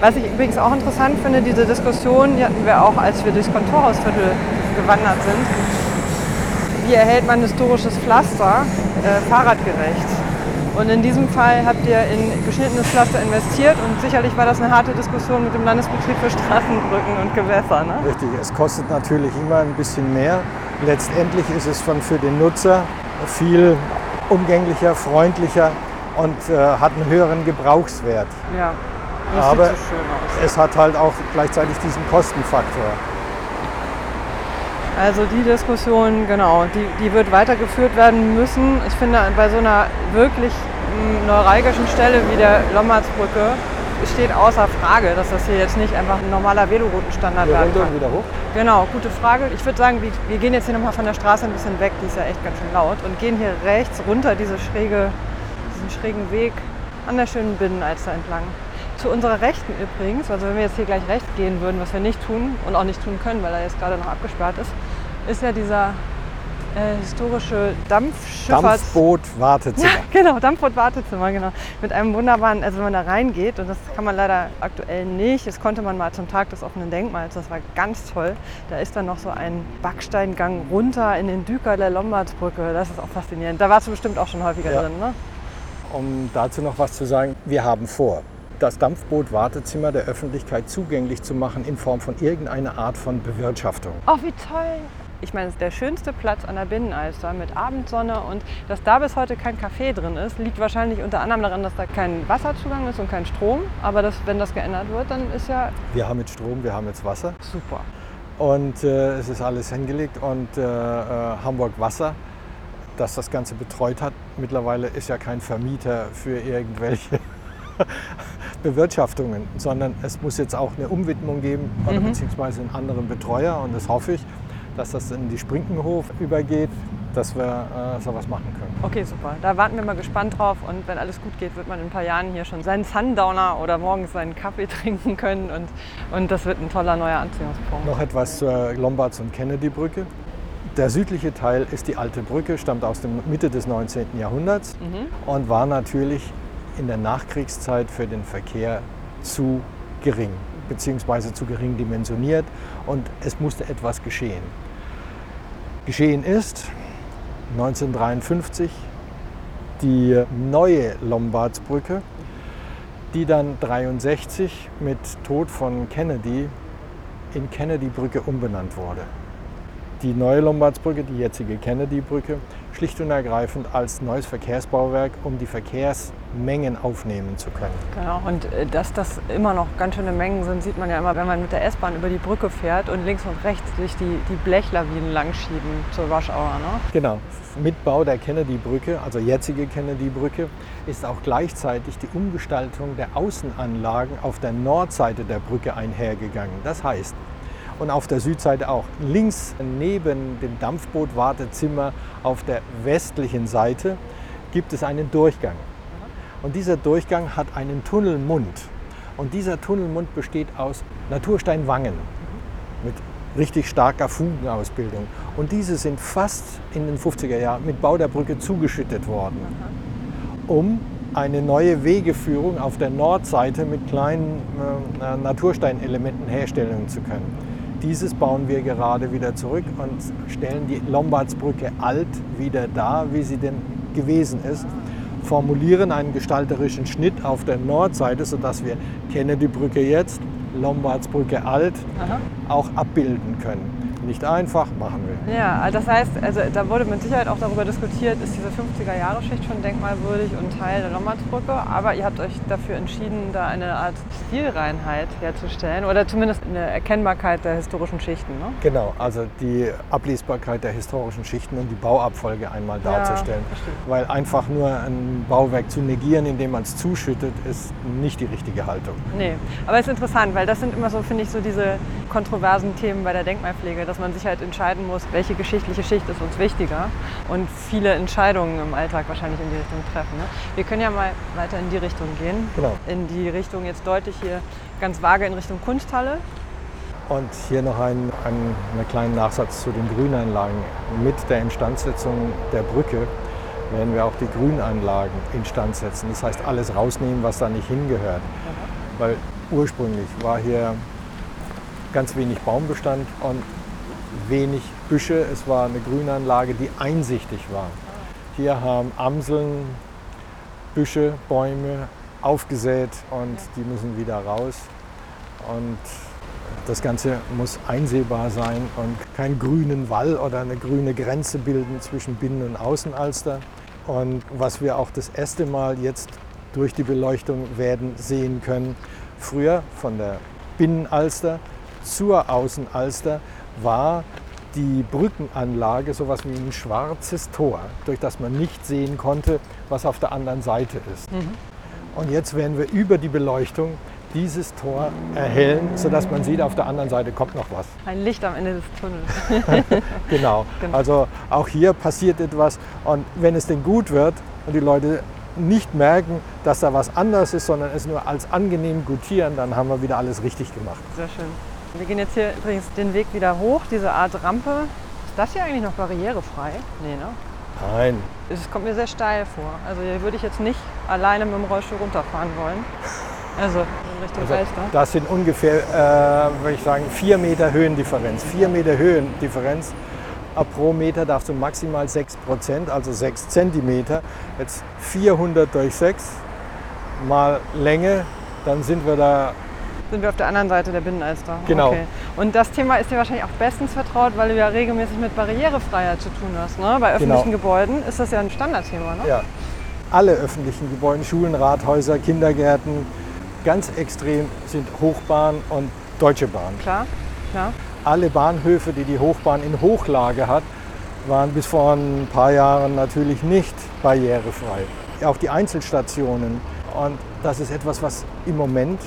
Was ich übrigens auch interessant finde, diese Diskussion, die hatten wir auch, als wir durchs Kontorhausviertel gewandert sind. Wie erhält man historisches Pflaster äh, fahrradgerecht? Und in diesem Fall habt ihr in geschnittenes Pflaster investiert und sicherlich war das eine harte Diskussion mit dem Landesbetrieb für Straßenbrücken und Gewässer. Ne? Richtig, es kostet natürlich immer ein bisschen mehr. Letztendlich ist es von, für den Nutzer viel umgänglicher, freundlicher und äh, hat einen höheren Gebrauchswert. Ja. Das Aber so schön aus. es hat halt auch gleichzeitig diesen Kostenfaktor. Also die Diskussion, genau, die, die wird weitergeführt werden müssen. Ich finde, bei so einer wirklich mm, neuralgischen Stelle wie der Lombardsbrücke steht außer Frage, dass das hier jetzt nicht einfach ein normaler Veloroutenstandard werden kann. wieder hoch. Genau, gute Frage. Ich würde sagen, wir, wir gehen jetzt hier nochmal von der Straße ein bisschen weg, die ist ja echt ganz schön laut, und gehen hier rechts runter diese schräge, diesen schrägen Weg an der schönen Binnenalster entlang. Zu unserer Rechten übrigens, also wenn wir jetzt hier gleich rechts gehen würden, was wir nicht tun und auch nicht tun können, weil er jetzt gerade noch abgesperrt ist, ist ja dieser äh, historische Dampfschifffahrts... Dampfboot, Wartezimmer. Ja, genau, Dampfboot-Wartezimmer, genau. Mit einem wunderbaren, also wenn man da reingeht, und das kann man leider aktuell nicht, das konnte man mal zum Tag des offenen Denkmals, das war ganz toll. Da ist dann noch so ein Backsteingang runter in den Düker der Lombardsbrücke, das ist auch faszinierend. Da warst du bestimmt auch schon häufiger Ja. drin, ne? Um dazu noch was zu sagen, wir haben vor, das Dampfboot Wartezimmer der Öffentlichkeit zugänglich zu machen in Form von irgendeiner Art von Bewirtschaftung. Oh, wie toll! Ich meine, es ist der schönste Platz an der Binnenalster mit Abendsonne und dass da bis heute kein Café drin ist, liegt wahrscheinlich unter anderem daran, dass da kein Wasserzugang ist und kein Strom. Aber das, wenn das geändert wird, dann ist ja Wir haben jetzt Strom, wir haben jetzt Wasser super. und äh, es ist alles hingelegt und äh, äh, Hamburg Wasser, das das Ganze betreut hat, mittlerweile ist ja kein Vermieter für irgendwelche Bewirtschaftungen, sondern es muss jetzt auch eine Umwidmung geben oder Mhm. beziehungsweise einen anderen Betreuer und das hoffe ich, dass das in die Sprinkenhof übergeht, dass wir äh, sowas machen können. Okay, super. Da warten wir mal gespannt drauf und wenn alles gut geht, wird man in ein paar Jahren hier schon seinen Sundowner oder morgens seinen Kaffee trinken können und, und das wird ein toller neuer Anziehungspunkt. Noch etwas zur Lombards- und Kennedy-Brücke. Der südliche Teil ist die alte Brücke, stammt aus der Mitte des 19. Jahrhunderts und war natürlich in der Nachkriegszeit für den Verkehr zu gering, beziehungsweise zu gering dimensioniert und es musste etwas geschehen. Geschehen ist 1953 die neue Lombardsbrücke, die dann 63 mit Tod von Kennedy in Kennedy-Brücke umbenannt wurde. Die neue Lombardsbrücke, die jetzige Kennedy-Brücke, schlicht und ergreifend als neues Verkehrsbauwerk, um die Verkehrsmengen aufnehmen zu können. Genau, und äh, dass das immer noch ganz schöne Mengen sind, sieht man ja immer, wenn man mit der S-Bahn über die Brücke fährt und links und rechts sich die, die Blechlawinen langschieben zur Rush Hour. Ne? Genau. Mit Bau der Kennedy-Brücke, also jetzige Kennedy-Brücke, ist auch gleichzeitig die Umgestaltung der Außenanlagen auf der Nordseite der Brücke einhergegangen. Das heißt, und auf der Südseite auch. Links neben dem Dampfboot-Wartezimmer auf der westlichen Seite gibt es einen Durchgang. Und dieser Durchgang hat einen Tunnelmund. Und dieser Tunnelmund besteht aus Natursteinwangen mit richtig starker Fugenausbildung. Und diese sind fast in den 50er Jahren mit Bau der Brücke zugeschüttet worden, um eine neue Wegeführung auf der Nordseite mit kleinen äh, Natursteinelementen herstellen zu können. Dieses bauen wir gerade wieder zurück und stellen die Lombardsbrücke alt wieder dar, wie sie denn gewesen ist. Formulieren einen gestalterischen Schnitt auf der Nordseite, sodass wir Kennedy-Brücke jetzt, Lombardsbrücke alt Aha. auch abbilden können. Nicht einfach, machen wir. Ja, das heißt, also da wurde mit Sicherheit auch darüber diskutiert, ist diese 50er-Jahre-Schicht schon denkmalwürdig und Teil der Lombardsbrücke. Aber ihr habt euch dafür entschieden, da eine Art Stilreinheit herzustellen oder zumindest eine Erkennbarkeit der historischen Schichten. Ne? Genau, also die Ablesbarkeit der historischen Schichten und die Bauabfolge einmal Ja, darzustellen. verstehe. Weil einfach nur ein Bauwerk zu negieren, indem man es zuschüttet, ist nicht die richtige Haltung. Nee, aber es ist interessant, weil das sind immer so, finde ich, so diese kontroversen Themen bei der Denkmalpflege, dass man sich halt entscheiden muss, welche geschichtliche Schicht ist uns wichtiger und viele Entscheidungen im Alltag wahrscheinlich in die Richtung treffen. Ne? Wir können ja mal weiter in die Richtung gehen. Genau. In die Richtung jetzt deutlich hier ganz vage in Richtung Kunsthalle. Und hier noch ein, ein, einen kleinen Nachsatz zu den Grünanlagen. Mit der Instandsetzung der Brücke werden wir auch die Grünanlagen instand setzen. Das heißt, alles rausnehmen, was da nicht hingehört. Weil ursprünglich war hier ganz wenig Baumbestand und wenig Büsche. Es war eine Grünanlage, die einsichtig war. Hier haben Amseln, Büsche, Bäume aufgesät und die müssen wieder raus. Und das Ganze muss einsehbar sein und keinen grünen Wall oder eine grüne Grenze bilden zwischen Binnen- und Außenalster. Und was wir auch das erste Mal jetzt durch die Beleuchtung werden sehen können, früher von der Binnenalster zur Außenalster war die Brückenanlage so etwas wie ein schwarzes Tor, durch das man nicht sehen konnte, was auf der anderen Seite ist. Mhm. Und jetzt werden wir über die Beleuchtung dieses Tor erhellen, sodass man sieht, auf der anderen Seite kommt noch was. Ein Licht am Ende des Tunnels. genau. genau. Also auch hier passiert etwas. Und wenn es denn gut wird und die Leute nicht merken, dass da was anders ist, sondern es nur als angenehm gutieren, dann haben wir wieder alles richtig gemacht. Sehr schön. Wir gehen jetzt hier übrigens den Weg wieder hoch, diese Art Rampe. Ist das hier eigentlich noch barrierefrei? Nee, ne? Nein. Es kommt mir sehr steil vor. Also hier würde ich jetzt nicht alleine mit dem Rollstuhl runterfahren wollen. Also in Richtung also, Alster. Das sind ungefähr, äh, würde ich sagen, vier Meter Höhendifferenz. Vier Meter Höhendifferenz. Pro Meter darfst du maximal 6 Prozent, also 6 Zentimeter. Jetzt 400 durch 6 mal Länge, dann sind wir da sind wir auf der anderen Seite der Binnenalster. Genau. Okay. Und das Thema ist dir wahrscheinlich auch bestens vertraut, weil du ja regelmäßig mit Barrierefreiheit zu tun hast. Ne? Bei öffentlichen genau. Gebäuden ist das ja ein Standardthema. Ne? Ja. Alle öffentlichen Gebäude, Schulen, Rathäuser, Kindergärten, ganz extrem sind Hochbahn und Deutsche Bahn. Klar, klar. Alle Bahnhöfe, die die Hochbahn in Hochlage hat, waren bis vor ein paar Jahren natürlich nicht barrierefrei. Auch die Einzelstationen. Und das ist etwas, was im Moment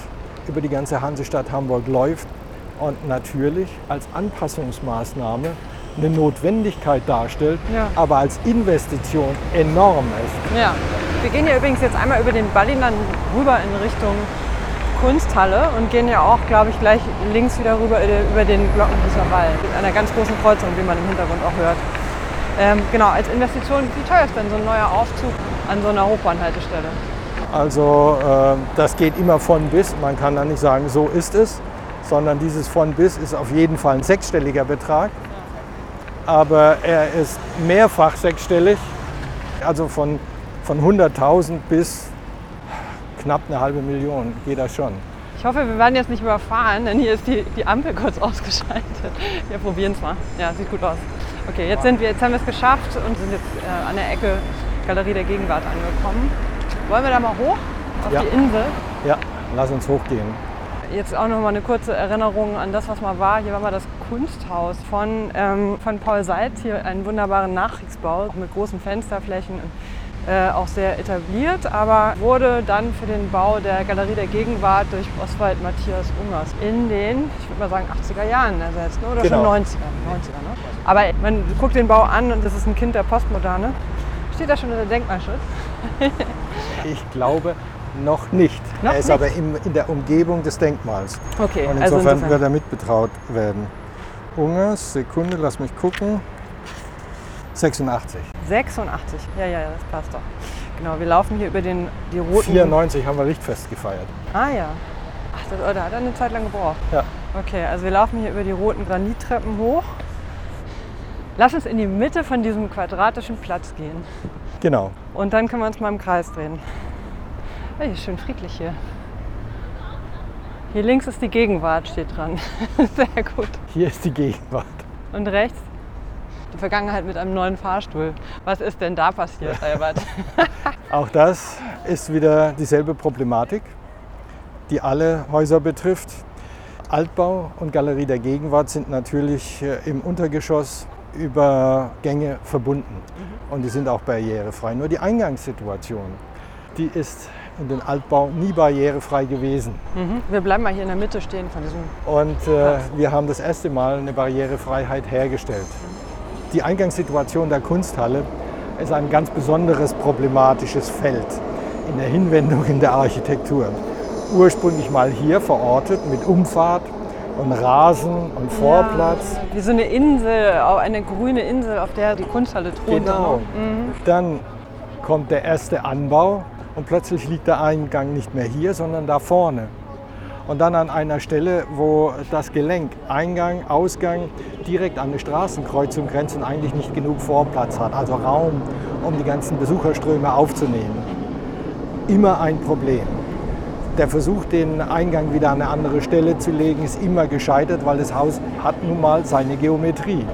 über die ganze Hansestadt Hamburg läuft und natürlich als Anpassungsmaßnahme eine Notwendigkeit darstellt, ja. aber als Investition enorm ist. Ja, wir gehen hier übrigens jetzt einmal über den Ballinan rüber in Richtung Kunsthalle und gehen ja auch, glaube ich, gleich links wieder rüber über den Glockenhüsser Wall mit einer ganz großen Kreuzung, wie man im Hintergrund auch hört. Ähm, genau, als Investition, wie teuer ist denn so ein neuer Aufzug an so einer Hochbahnhaltestelle? Also äh, das geht immer von bis. Man kann da nicht sagen, so ist es, sondern dieses von bis ist auf jeden Fall ein sechsstelliger Betrag. Aber er ist mehrfach sechsstellig, also von, von 100.000 bis knapp eine halbe Million geht das schon. Ich hoffe, wir werden jetzt nicht überfahren, denn hier ist die, die Ampel kurz ausgeschaltet. Wir probieren es mal. Ja, sieht gut aus. Okay, jetzt, sind wir, jetzt haben wir es geschafft und sind jetzt äh, an der Ecke Galerie der Gegenwart angekommen. Wollen wir da mal hoch auf ja. die Insel? Ja, lass uns hochgehen. Jetzt auch noch mal eine kurze Erinnerung an das, was mal war. Hier war mal das Kunsthaus von, ähm, von Paul Seitz. Hier einen wunderbaren Nachkriegsbau mit großen Fensterflächen. Äh, auch sehr etabliert, aber wurde dann für den Bau der Galerie der Gegenwart durch Oswald Matthias Ungers in den, ich würde mal sagen, 80er Jahren ersetzt, ne? oder genau. schon 90er. 90er ne? Aber man guckt den Bau an und das ist ein Kind der Postmoderne. Steht da schon unter Denkmalschutz? ich glaube noch nicht. Noch er ist nicht? aber in, in, der Umgebung des Denkmals. Okay, Und insofern, also insofern wird er mitbetraut werden. Ungers, Sekunde, lass mich gucken. 86. 86, ja, ja, das passt doch. Genau, wir laufen hier über den, die roten... 94 haben wir Richtfest gefeiert. Ah ja. Ach, das, oh, da hat er eine Zeit lang gebraucht. Ja. Okay, also wir laufen hier über die roten Granittreppen hoch Lass uns in die Mitte von diesem quadratischen Platz gehen. Genau. Und dann können wir uns mal im Kreis drehen. Hey, ist schön friedlich hier. Hier links ist die Gegenwart, steht dran. Sehr gut. Hier ist die Gegenwart. Und rechts? Die Vergangenheit mit einem neuen Fahrstuhl. Was ist denn da passiert, Albert? Auch das ist wieder dieselbe Problematik, die alle Häuser betrifft. Altbau und Galerie der Gegenwart sind natürlich äh, im Untergeschoss über Gänge verbunden mhm. und die sind auch barrierefrei. Nur die Eingangssituation, die ist in den Altbau nie barrierefrei gewesen. Mhm. Wir bleiben mal hier in der Mitte stehen von diesem. Und äh, wir haben das erste Mal eine Barrierefreiheit hergestellt. Die Eingangssituation der Kunsthalle ist ein ganz besonderes problematisches Feld in der Hinwendung in der Architektur. Ursprünglich mal hier verortet mit Umfahrt und Rasen und Vorplatz. Ja, wie so eine Insel, auch eine grüne Insel, auf der die Kunsthalle thront. Genau. Dann kommt der erste Anbau und plötzlich liegt der Eingang nicht mehr hier, sondern da vorne. Und dann an einer Stelle, wo das Gelenk Eingang, Ausgang direkt an eine Straßenkreuzung grenzt und eigentlich nicht genug Vorplatz hat, also Raum, um die ganzen Besucherströme aufzunehmen. Immer ein Problem. Der Versuch, den Eingang wieder an eine andere Stelle zu legen, ist immer gescheitert, weil das Haus hat nun mal seine Geometrie.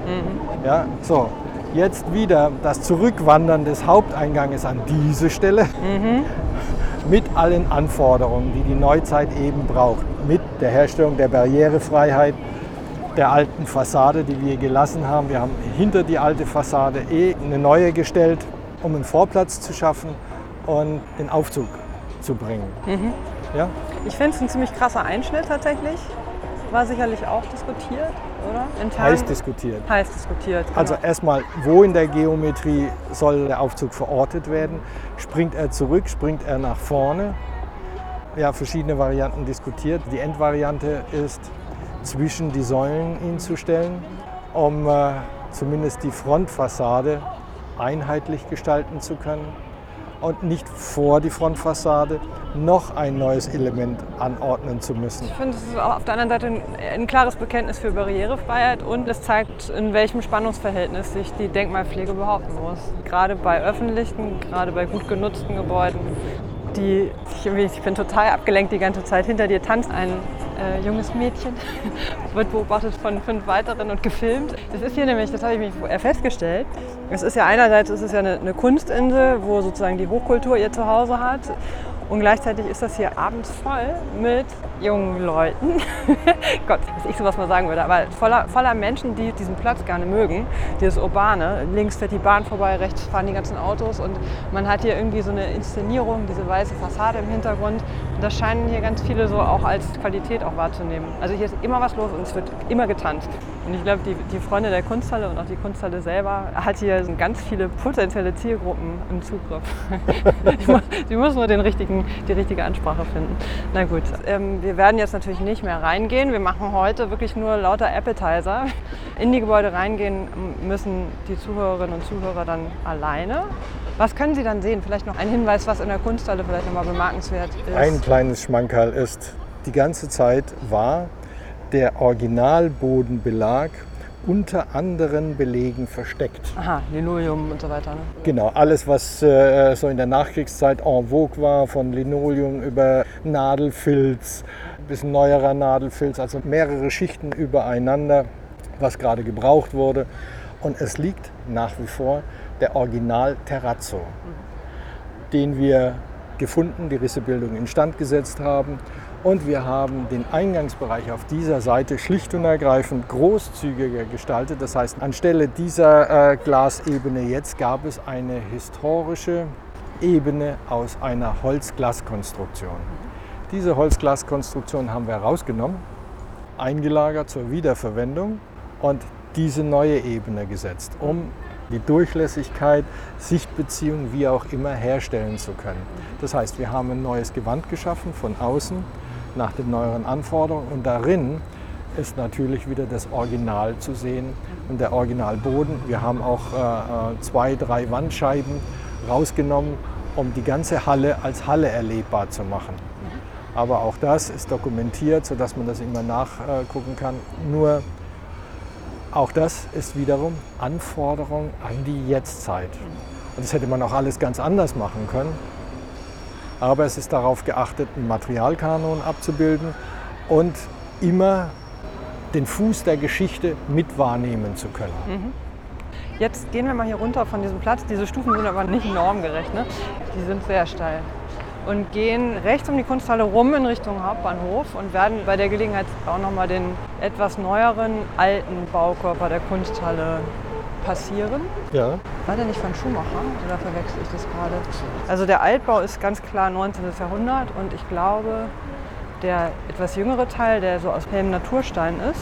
Ja, so, jetzt wieder das Zurückwandern des Haupteinganges an diese Stelle mit allen Anforderungen, die die Neuzeit eben braucht. Mit der Herstellung der Barrierefreiheit der alten Fassade, die wir gelassen haben. Wir haben hinter die alte Fassade eh eine neue gestellt, um einen Vorplatz zu schaffen und den Aufzug zu bringen. Ja? Ich finde es ein ziemlich krasser Einschnitt tatsächlich. War sicherlich auch diskutiert, oder? Intern Heiß diskutiert. heiß diskutiert. Genau. Also erstmal, wo in der Geometrie soll der Aufzug verortet werden? Springt er zurück, springt er nach vorne? Ja, verschiedene Varianten diskutiert. Die Endvariante ist, zwischen die Säulen ihn zu stellen, um äh, zumindest die Frontfassade einheitlich gestalten zu können und nicht vor die Frontfassade noch ein neues Element anordnen zu müssen. Ich finde, es ist auf der anderen Seite ein, ein klares Bekenntnis für Barrierefreiheit und es zeigt, in welchem Spannungsverhältnis sich die Denkmalpflege behaupten muss. Gerade bei öffentlichen, gerade bei gut genutzten Gebäuden. Die, ich, ich bin total abgelenkt die ganze Zeit. Hinter dir tanzt ein äh, junges Mädchen, wird beobachtet von fünf weiteren und gefilmt. Das ist hier nämlich, das habe ich vorher festgestellt. Es ist ja einerseits ist es ja eine, eine Kunstinsel, wo sozusagen die Hochkultur ihr Zuhause hat. Und gleichzeitig ist das hier abends voll mit jungen Leuten. Gott, dass ich sowas mal sagen würde, aber voller, voller Menschen, die diesen Platz gerne mögen, dieses Urbane. Links fährt die Bahn vorbei, rechts fahren die ganzen Autos und man hat hier irgendwie so eine Inszenierung, diese weiße Fassade im Hintergrund. Und das scheinen hier ganz viele so auch als Qualität auch wahrzunehmen. Also hier ist immer was los und es wird immer getanzt. Und ich glaube, die, die Freunde der Kunsthalle und auch die Kunsthalle selber hat hier ganz viele potenzielle Zielgruppen im Zugriff. Die muss- Sie muss nur den richtigen, die richtige Ansprache finden. Na gut, ähm, wir werden jetzt natürlich nicht mehr reingehen. Wir machen heute wirklich nur lauter Appetizer. In die Gebäude reingehen müssen die Zuhörerinnen und Zuhörer dann alleine. Was können Sie dann sehen? Vielleicht noch ein Hinweis, was in der Kunsthalle vielleicht nochmal bemerkenswert ist. Ein kleines Schmankerl ist, die ganze Zeit war der Originalbodenbelag unter anderen Belegen versteckt. Aha, Linoleum und so weiter. Ne? Genau, alles, was äh, so in der Nachkriegszeit en vogue war, von Linoleum über Nadelfilz bis neuerer Nadelfilz, also mehrere Schichten übereinander, was gerade gebraucht wurde. Und es liegt nach wie vor der Original Terrazzo, den wir gefunden, die Rissebildung instand gesetzt haben. Und wir haben den Eingangsbereich auf dieser Seite schlicht und ergreifend großzügiger gestaltet. Das heißt, anstelle dieser äh, Glasebene jetzt gab es eine historische Ebene aus einer Holzglaskonstruktion. Diese Holzglaskonstruktion haben wir rausgenommen, eingelagert zur Wiederverwendung und diese neue Ebene gesetzt, um die Durchlässigkeit, Sichtbeziehung, wie auch immer, herstellen zu können. Das heißt, wir haben ein neues Gewand geschaffen von außen nach den neueren Anforderungen und darin ist natürlich wieder das Original zu sehen und der Originalboden. Wir haben auch äh, äh, zwei, drei Wandscheiben rausgenommen, um die ganze Halle als Halle erlebbar zu machen. Aber auch das ist dokumentiert, sodass man das immer nachgucken kann. Nur auch das ist wiederum Anforderung an die Jetztzeit. Und das hätte man auch alles ganz anders machen können. Aber es ist darauf geachtet, einen Materialkanon abzubilden und immer den Fuß der Geschichte mit wahrnehmen zu können. Jetzt gehen wir mal hier runter von diesem Platz. Diese Stufen sind aber nicht normgerecht. Ne? Die sind sehr steil. Und gehen rechts um die Kunsthalle rum in Richtung Hauptbahnhof und werden bei der Gelegenheit auch nochmal den etwas neueren alten Baukörper der Kunsthalle passieren. Ja. War der nicht von Schumacher oder verwechsel ich das gerade? Also der Altbau ist ganz klar 19. Jahrhundert und ich glaube, der etwas jüngere Teil, der so aus hellem Naturstein ist,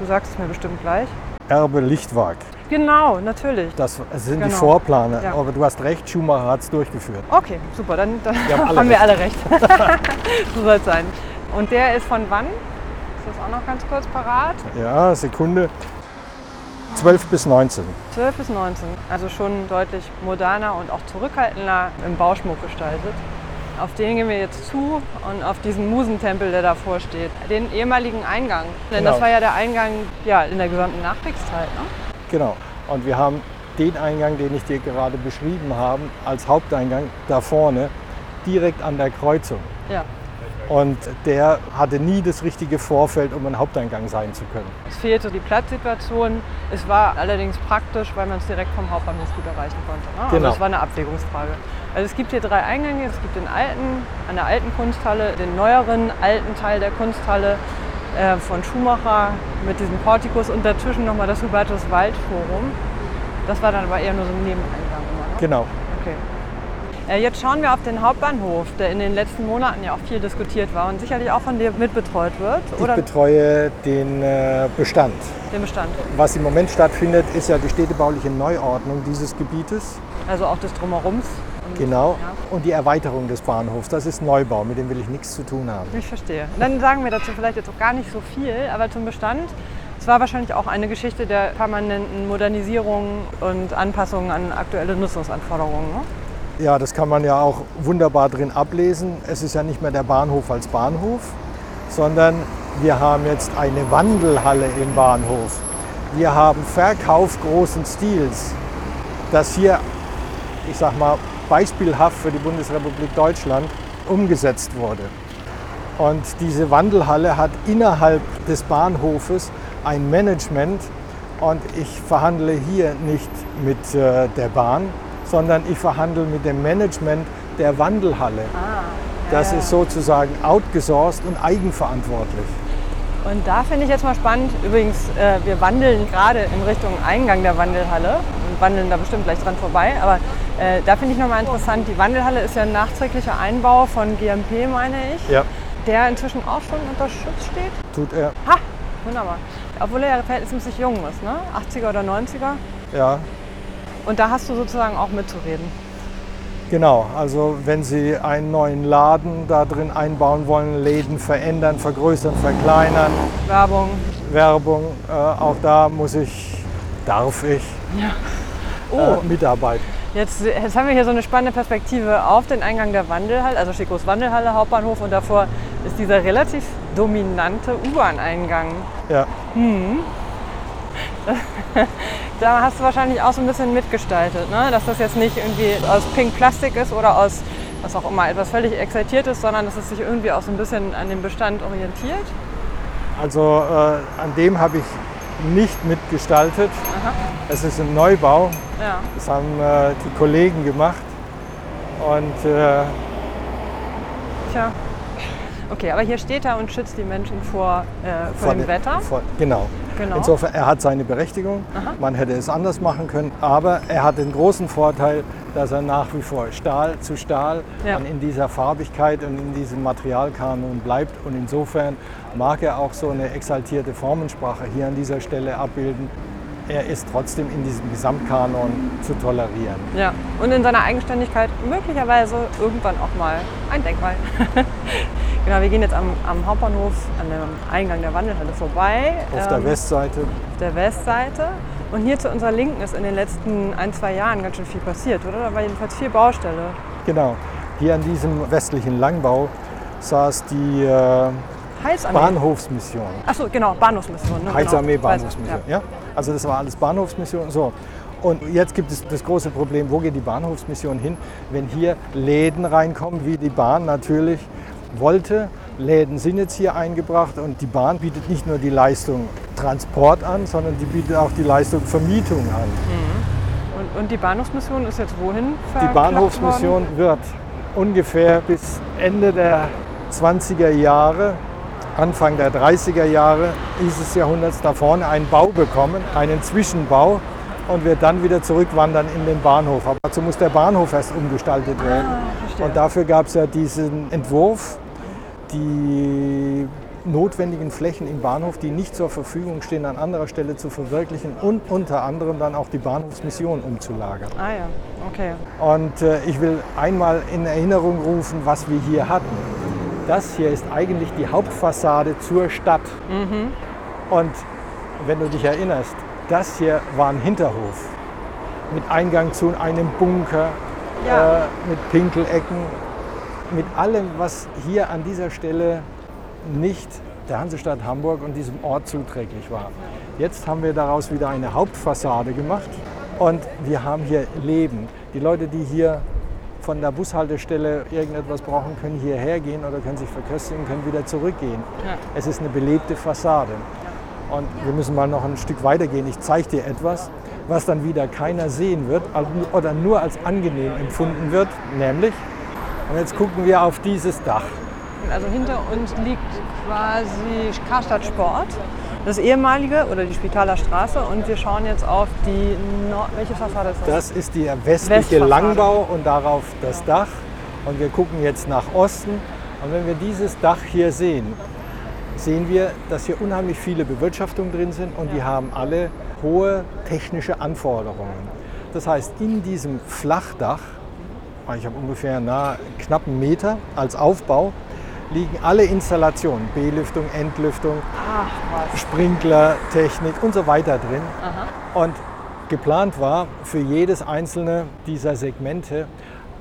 du sagst es mir bestimmt gleich. Erbe Lichtwag. Genau, natürlich. Das sind die Genau. Vorplaner. Ja. Aber du hast recht, Schumacher hat es durchgeführt. Okay, super, dann, dann Wir haben alle haben wir alle recht. so soll es sein. Und der ist von wann? Ist das auch noch ganz kurz parat? Ja, Sekunde. 12 bis 19. 12 bis 19. Also schon deutlich moderner und auch zurückhaltender im Bauschmuck gestaltet. Auf den gehen wir jetzt zu und auf diesen Musentempel, der davor steht. Den ehemaligen Eingang. Denn Genau. das war ja der Eingang ja, in der gesamten Nachkriegszeit. Ne? Genau. Und wir haben den Eingang, den ich dir gerade beschrieben habe, als Haupteingang da vorne, direkt an der Kreuzung. Ja. Und der hatte nie das richtige Vorfeld, um ein Haupteingang sein zu können. Es fehlte die Platzsituation. Es war allerdings praktisch, weil man es direkt vom Hauptbahnhof gut erreichen konnte. Ne? Genau. Also es war eine Abwägungsfrage. Also es gibt hier drei Eingänge. Es gibt den alten, an der alten Kunsthalle, den neueren alten Teil der Kunsthalle äh, von Schumacher mit diesem Portikus und dazwischen nochmal das Hubertus Waldforum. Das war dann aber eher nur so ein Nebeneingang immer. Ne? Genau. Okay. Äh, Jetzt schauen wir auf den Hauptbahnhof, der in den letzten Monaten ja auch viel diskutiert war und sicherlich auch von dir mitbetreut wird. Ich Oder betreue den äh, Bestand. den Bestand. Was im Moment stattfindet, ist ja die städtebauliche Neuordnung dieses Gebietes. Also auch des Drumherums. Genau. Ja. Und die Erweiterung des Bahnhofs. Das ist Neubau, mit dem will ich nichts zu tun haben. Ich verstehe. Dann sagen wir dazu vielleicht jetzt auch gar nicht so viel, aber zum Bestand. Es war wahrscheinlich auch eine Geschichte der permanenten Modernisierung und Anpassungen an aktuelle Nutzungsanforderungen. Ne? Ja, das kann man ja auch wunderbar drin ablesen. Es ist ja nicht mehr der Bahnhof als Bahnhof, sondern wir haben jetzt eine Wandelhalle im Bahnhof. Wir haben Verkauf großen Stils, das hier, ich sag mal, beispielhaft für die Bundesrepublik Deutschland umgesetzt wurde. Und diese Wandelhalle hat innerhalb des Bahnhofes ein Management und ich verhandle hier nicht mit äh, der Bahn, sondern ich verhandle mit dem Management der Wandelhalle. Das ist sozusagen outgesourced und eigenverantwortlich. Und da finde ich jetzt mal spannend, übrigens, äh, wir wandeln gerade in Richtung Eingang der Wandelhalle und wandeln da bestimmt gleich dran vorbei, aber äh, da finde ich nochmal interessant, die Wandelhalle ist ja ein nachträglicher Einbau von GMP, meine ich, Ja, der inzwischen auch schon unter Schutz steht. tut er. Ha, wunderbar. Obwohl er ja verhältnismäßig jung ist, ne? 80er oder 90er. Ja, Und da hast du sozusagen auch mitzureden. genau. Also wenn Sie einen neuen Laden da drin einbauen wollen, Läden verändern, vergrößern, verkleinern, Werbung. Werbung, äh, auch da muss ich, darf ich Oh, äh, mitarbeiten. jetzt, jetzt haben wir hier so eine spannende Perspektive auf den Eingang der Wandelhalle, also Schickos Wandelhalle, Hauptbahnhof und davor ist dieser relativ dominante U-Bahn-Eingang. Ja. Da hast du wahrscheinlich auch so ein bisschen mitgestaltet, ne? dass das jetzt nicht irgendwie aus Pink Plastik ist oder aus was auch immer, etwas völlig Exaltiertes, sondern dass es sich irgendwie auch so ein bisschen an dem Bestand orientiert. Also äh, an dem habe ich nicht mitgestaltet. Aha. Es ist ein Neubau. Ja. Das haben äh, die Kollegen gemacht. Und äh, Tja. Okay, aber hier steht er und schützt die Menschen vor, äh, vor, vor dem dem- Wetter. Vor, genau. Genau. Insofern, er hat seine Berechtigung. Man hätte es anders machen können. Aber er hat den großen Vorteil, dass er nach wie vor Stahl zu Stahl Ja. in dieser Farbigkeit und in diesem Materialkanon bleibt. Und insofern mag er auch so eine exaltierte Formensprache hier an dieser Stelle abbilden. Er ist trotzdem in diesem Gesamtkanon zu tolerieren. Ja. Und in seiner Eigenständigkeit möglicherweise irgendwann auch mal ein Denkmal. genau, wir gehen jetzt am, am Hauptbahnhof an dem Eingang der Wandelhalle vorbei. Auf der ähm, Westseite auf der Westseite. Und hier zu unserer Linken ist in den letzten ein, zwei Jahren ganz schön viel passiert, oder? Da war jedenfalls viel Baustelle. Genau. Hier an diesem westlichen Langbau saß die äh, Heilsarmee. Bahnhofsmission. Achso, genau, Bahnhofsmission. Ne? Heilsarmee genau. Bahnhofsmission. Ja. Also das war alles Bahnhofsmission. So. Und jetzt gibt es das große Problem, wo geht die Bahnhofsmission hin, wenn hier Läden reinkommen, wie die Bahn natürlich wollte. Läden sind jetzt hier eingebracht und die Bahn bietet nicht nur die Leistung Transport an, sondern die bietet auch die Leistung Vermietung an. Ja. Und, und die Bahnhofsmission ist jetzt wohin Die Bahnhofsmission worden? wird ungefähr bis Ende der 20er Jahre, Anfang der 30er Jahre dieses Jahrhunderts da vorne einen Bau bekommen, einen Zwischenbau und wir dann wieder zurückwandern in den Bahnhof. Aber dazu muss der Bahnhof erst umgestaltet werden. verstehe. Und dafür gab es ja diesen Entwurf, die notwendigen Flächen im Bahnhof, die nicht zur Verfügung stehen, an anderer Stelle zu verwirklichen und unter anderem dann auch die Bahnhofsmission umzulagern. Ah ja, okay. Und äh, ich will einmal in Erinnerung rufen, was wir hier hatten. Das hier ist eigentlich die Hauptfassade zur Stadt. Und wenn du dich erinnerst, das hier war ein Hinterhof mit Eingang zu einem Bunker, Ja. äh, mit Pinkelecken, mit allem, was hier an dieser Stelle nicht der Hansestadt Hamburg und diesem Ort zuträglich war. Jetzt haben wir daraus wieder eine Hauptfassade gemacht und wir haben hier Leben. Die Leute, die hier von der Bushaltestelle irgendetwas brauchen, können hierher gehen oder können sich verköstigen, können wieder zurückgehen. Ja. Es ist eine belebte Fassade. Und wir müssen mal noch ein Stück weiter gehen. Ich zeige dir etwas, was dann wieder keiner sehen wird oder nur als angenehm empfunden wird, nämlich, und jetzt gucken wir auf dieses Dach. Also hinter uns liegt quasi Karstadt Sport, das ehemalige oder die Spitaler Straße und wir schauen jetzt auf die Nord welche Fassade ist das? Das ist der westliche. Langbau und darauf das Dach. Und wir gucken jetzt nach Osten. Und wenn wir dieses Dach hier sehen, sehen wir, dass hier unheimlich viele Bewirtschaftungen drin sind und die haben alle hohe technische Anforderungen. Das heißt, in diesem Flachdach, ich habe ungefähr na, knapp einen Meter als Aufbau, liegen alle Installationen, B-Lüftung, Entlüftung. Sprinklertechnik und so weiter drin. Aha. Und geplant war für jedes einzelne dieser Segmente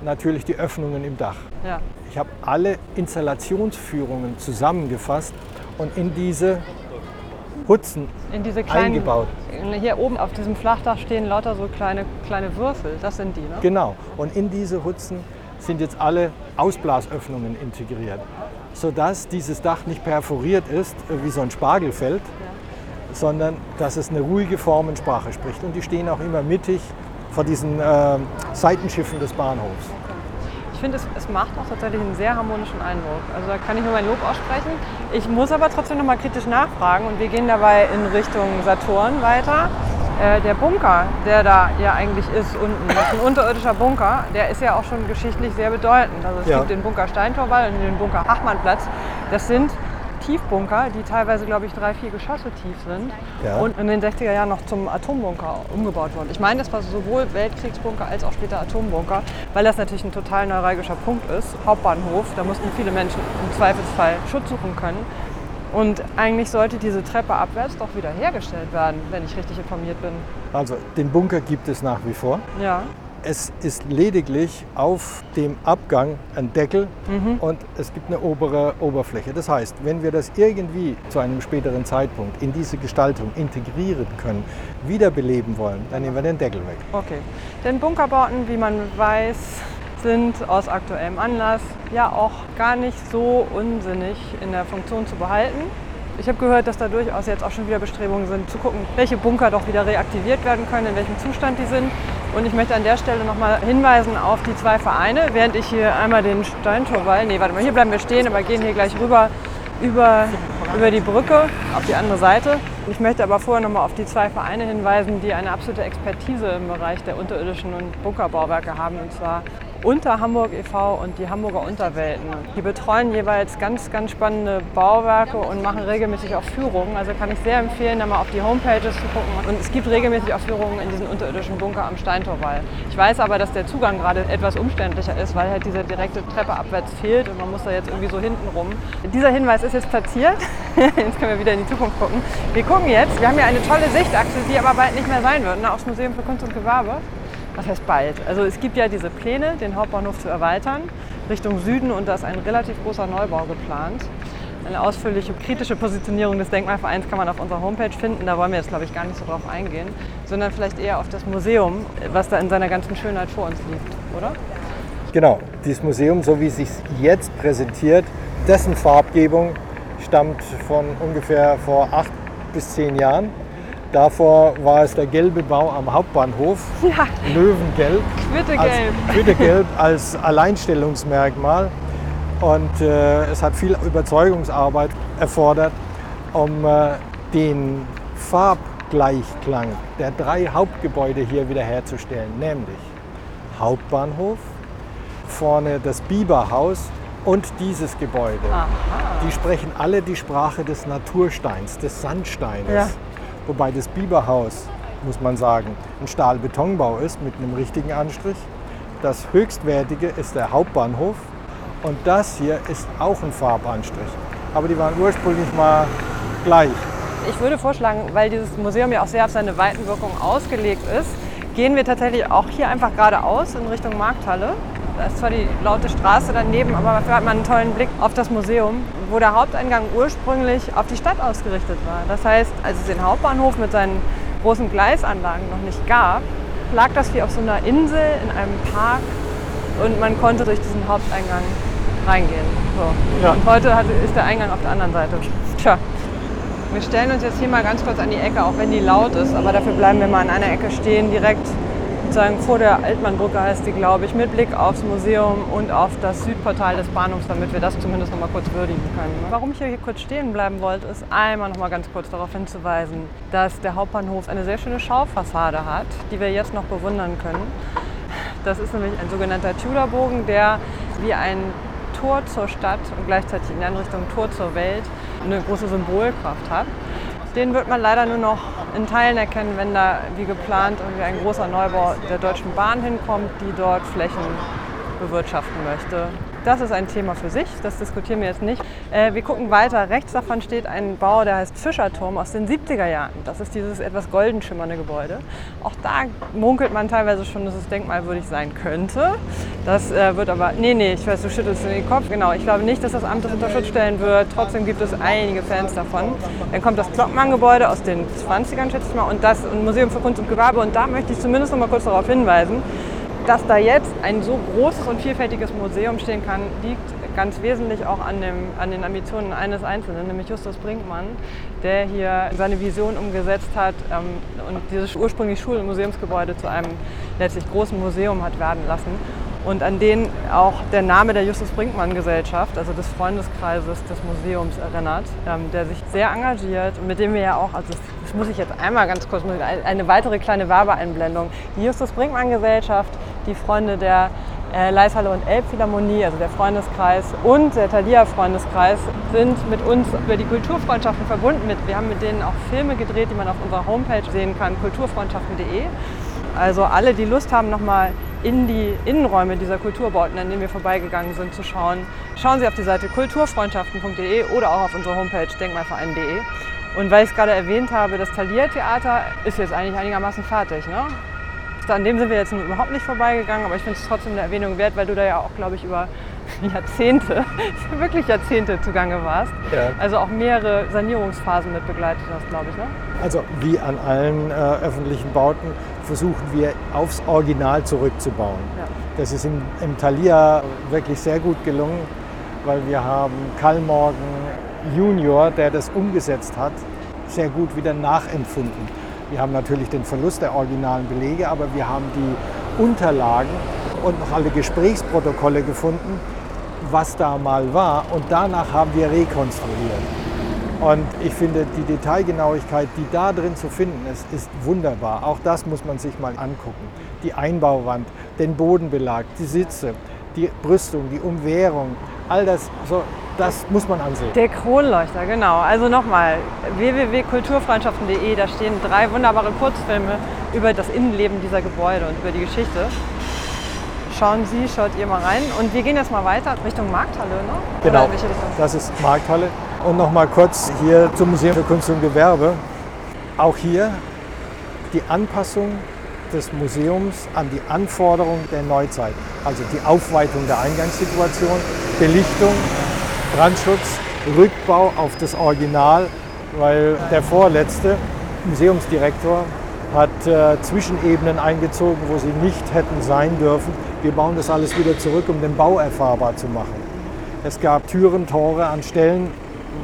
natürlich die Öffnungen im Dach. Ja. Ich habe alle Installationsführungen zusammengefasst und in diese Hutzen In diese kleinen eingebaut. Hier oben auf diesem Flachdach stehen lauter so kleine kleine Würfel. Das sind die, ne? Genau. Und in diese Hutzen sind jetzt alle Ausblasöffnungen integriert, sodass dieses Dach nicht perforiert ist äh, wie so ein Spargelfeld, sondern dass es eine ruhige Formensprache spricht. Und die stehen auch immer mittig vor diesen äh, Seitenschiffen des Bahnhofs. Ich finde, es, es macht auch tatsächlich einen sehr harmonischen Eindruck. Also da kann ich nur mein Lob aussprechen. Ich muss aber trotzdem noch mal kritisch nachfragen und wir gehen dabei in Richtung Saturn weiter. Äh, der Bunker, der da ja eigentlich ist unten, das ist ein unterirdischer Bunker, der ist ja auch schon geschichtlich sehr bedeutend. Also es Ja. gibt den Bunker Steintorwall und den Bunker Hachmannplatz. Das sind Tiefbunker, die teilweise, glaube ich, drei, vier Geschosse tief sind Ja. und in den 60er Jahren noch zum Atombunker umgebaut wurden. Ich meine, das war sowohl Weltkriegsbunker als auch später Atombunker, weil das natürlich ein total neuralgischer Punkt ist. Hauptbahnhof, da mussten viele Menschen im Zweifelsfall Schutz suchen können. Und eigentlich sollte diese Treppe abwärts doch wieder hergestellt werden, wenn ich richtig informiert bin. Also den Bunker gibt es nach wie vor. Ja, Es ist lediglich auf dem Abgang ein Deckel Mhm. und es gibt eine obere Oberfläche. Das heißt, wenn wir das irgendwie zu einem späteren Zeitpunkt in diese Gestaltung integrieren können, wiederbeleben wollen, dann nehmen wir den Deckel weg. okay. Denn Bunkerbauten, wie man weiß, sind aus aktuellem Anlass ja auch gar nicht so unsinnig in der Funktion zu behalten. Ich habe gehört, dass da durchaus jetzt auch schon wieder Bestrebungen sind, zu gucken, welche Bunker doch wieder reaktiviert werden können, in welchem Zustand die sind. Und ich möchte an der Stelle nochmal hinweisen auf die zwei Vereine, während ich hier einmal den Steintorwall, nee, warte mal, hier bleiben wir stehen, aber gehen hier gleich rüber über, über die Brücke auf die andere Seite. Ich möchte aber vorher nochmal auf die zwei Vereine hinweisen, die eine absolute Expertise im Bereich der unterirdischen und Bunkerbauwerke haben, und zwar Unter Hamburg e.V. und die Hamburger Unterwelten. Die betreuen jeweils ganz, ganz spannende Bauwerke und machen regelmäßig auch Führungen. Also kann ich sehr empfehlen, da mal auf die Homepages zu gucken. Und es gibt regelmäßig auch Führungen in diesen unterirdischen Bunker am Steintorwall. Ich weiß aber, dass der Zugang gerade etwas umständlicher ist, weil halt diese direkte Treppe abwärts fehlt und man muss da jetzt irgendwie so hinten rum. Dieser Hinweis ist jetzt platziert. Jetzt können wir wieder in die Zukunft gucken. Wir gucken jetzt, wir haben ja eine tolle Sichtachse, die aber bald nicht mehr sein wird, ne, aufs Museum für Kunst und Gewerbe. Was heißt bald? Also es gibt ja diese Pläne, den Hauptbahnhof zu erweitern Richtung Süden und da ist ein relativ großer Neubau geplant. Eine ausführliche kritische Positionierung des Denkmalvereins kann man auf unserer Homepage finden. Da wollen wir jetzt, glaube ich, gar nicht so drauf eingehen, sondern vielleicht eher auf das Museum, was da in seiner ganzen Schönheit vor uns liegt, oder? Genau, dieses Museum, so wie es sich jetzt präsentiert, dessen Farbgebung stammt von ungefähr vor acht bis zehn Jahren. Davor war es der gelbe Bau am Hauptbahnhof, Ja, Löwengelb. Quittegelb. als Quittegelb als Alleinstellungsmerkmal. Und äh, es hat viel Überzeugungsarbeit erfordert, um äh, den Gleichklang der drei Hauptgebäude hier wiederherzustellen, nämlich Hauptbahnhof, vorne das Biberhaus und dieses Gebäude. Aha. Die sprechen alle die Sprache des Natursteins, des Sandsteines. Ja. Wobei das Biberhaus, muss man sagen, ein Stahlbetonbau ist mit einem richtigen Anstrich. Das höchstwertige ist der Hauptbahnhof und das hier ist auch ein Farbanstrich. Aber die waren ursprünglich mal gleich. Ich würde vorschlagen, weil dieses Museum ja auch sehr auf seine Weitenwirkung ausgelegt ist, gehen wir tatsächlich auch hier einfach geradeaus in Richtung Markthalle. Da ist zwar die laute Straße daneben, aber dafür hat man einen tollen Blick auf das Museum, wo der Haupteingang ursprünglich auf die Stadt ausgerichtet war. Das heißt, als es den Hauptbahnhof mit seinen großen Gleisanlagen noch nicht gab, lag das wie auf so einer Insel in einem Park und man konnte durch diesen Haupteingang reingehen. So. Ja. Und heute hat, ist der Eingang auf der anderen Seite. Tja, wir stellen uns jetzt hier mal ganz kurz an die Ecke, auch wenn die laut ist, aber dafür bleiben wir mal an einer Ecke stehen, direkt sozusagen vor der Altmannbrücke heißt die, glaube ich, mit Blick aufs Museum und auf das Südportal des Bahnhofs, damit wir das zumindest noch mal kurz würdigen können. Warum ich hier kurz stehen bleiben wollte, ist einmal noch mal ganz kurz darauf hinzuweisen, dass der Hauptbahnhof eine sehr schöne Schaufassade hat, die wir jetzt noch bewundern können. Das ist nämlich ein sogenannter Tudorbogen, der wie ein Tor zur Stadt und gleichzeitig in der Richtung Tor zur Welt eine große Symbolkraft hat. Den wird man leider nur noch in Teilen erkennen, wenn da wie geplant irgendwie ein großer Neubau der Deutschen Bahn hinkommt, die dort Flächen bewirtschaften möchte. Das ist ein Thema für sich, das diskutieren wir jetzt nicht. Äh, wir gucken weiter. Rechts davon steht ein Bau, der heißt Fischerturm aus den 70er Jahren. Das ist dieses etwas golden schimmernde Gebäude. Auch da munkelt man teilweise schon, dass es denkmalwürdig sein könnte. Das äh, wird aber, nee, nee, ich weiß, du schüttelst in den Kopf. Genau, ich glaube nicht, dass das Amt das unter Schutz stellen wird. Trotzdem gibt es einige Fans davon. Dann kommt das Glockmann-Gebäude aus den 20ern, schätze ich mal, und das Museum für Kunst und Gewerbe. Und da möchte ich zumindest noch mal kurz darauf hinweisen, dass da jetzt ein so großes und vielfältiges Museum stehen kann, liegt ganz wesentlich auch an, dem, an den Ambitionen eines Einzelnen, nämlich Justus Brinkmann, der hier seine Vision umgesetzt hat ähm, und dieses ursprünglich Schul- und Museumsgebäude zu einem letztlich großen Museum hat werden lassen. Und an den auch der Name der Justus Brinkmann Gesellschaft, also des Freundeskreises des Museums erinnert, ähm, der sich sehr engagiert und mit dem wir ja auch, also das, muss ich jetzt einmal ganz kurz, eine weitere kleine Werbeeinblendung, die Justus Brinkmann Gesellschaft, die Freunde der äh, Leishalle und Elbphilharmonie, also der Freundeskreis und der Thalia Freundeskreis sind mit uns über die Kulturfreundschaften verbunden. Mit, wir haben mit denen auch Filme gedreht, die man auf unserer Homepage sehen kann, kulturfreundschaften.de. Also alle, die Lust haben, nochmal in die Innenräume dieser Kulturbauten, an denen wir vorbeigegangen sind, zu schauen, schauen Sie auf die Seite kulturfreundschaften.de oder auch auf unsere Homepage denkmalverein.de. Und weil ich es gerade erwähnt habe, das Thalia Theater ist jetzt eigentlich einigermaßen fertig. Ne? An dem sind wir jetzt überhaupt nicht vorbeigegangen, aber ich finde es trotzdem eine Erwähnung wert, weil du da ja auch, glaube ich, über Jahrzehnte, wirklich Jahrzehnte zugange warst. Ja. Also auch mehrere Sanierungsphasen mit begleitet hast, glaube ich. Ne? Also wie an allen äh, öffentlichen Bauten versuchen wir aufs Original zurückzubauen. Ja. Das ist im, im Thalia wirklich sehr gut gelungen, weil wir haben Karl Morgen Junior, der das umgesetzt hat, sehr gut wieder nachempfunden. Wir haben natürlich den Verlust der originalen Belege, aber wir haben die Unterlagen und noch alle Gesprächsprotokolle gefunden, was da mal war. Und danach haben wir rekonstruiert. Und ich finde, die Detailgenauigkeit, die da drin zu finden ist, ist wunderbar. Auch das muss man sich mal angucken. Die Einbauwand, den Bodenbelag, die Sitze, die Brüstung, die Umwehrung, all das, so, das muss man ansehen. Der Kronleuchter, genau. Also nochmal, www.kulturfreundschaften.de, da stehen drei wunderbare Kurzfilme über das Innenleben dieser Gebäude und über die Geschichte. Schauen Sie, schaut ihr mal rein. Und wir gehen jetzt mal weiter Richtung Markthalle, ne? Genau, das ist Markthalle. Und noch mal kurz hier zum Museum für Kunst und Gewerbe. Auch hier die Anpassung des Museums an die Anforderungen der Neuzeit. Also die Aufweitung der Eingangssituation, Belichtung, Brandschutz, Rückbau auf das Original, weil der vorletzte Museumsdirektor hat äh, Zwischenebenen eingezogen, wo sie nicht hätten sein dürfen. Wir bauen das alles wieder zurück, um den Bau erfahrbar zu machen. Es gab Türen, Tore an Stellen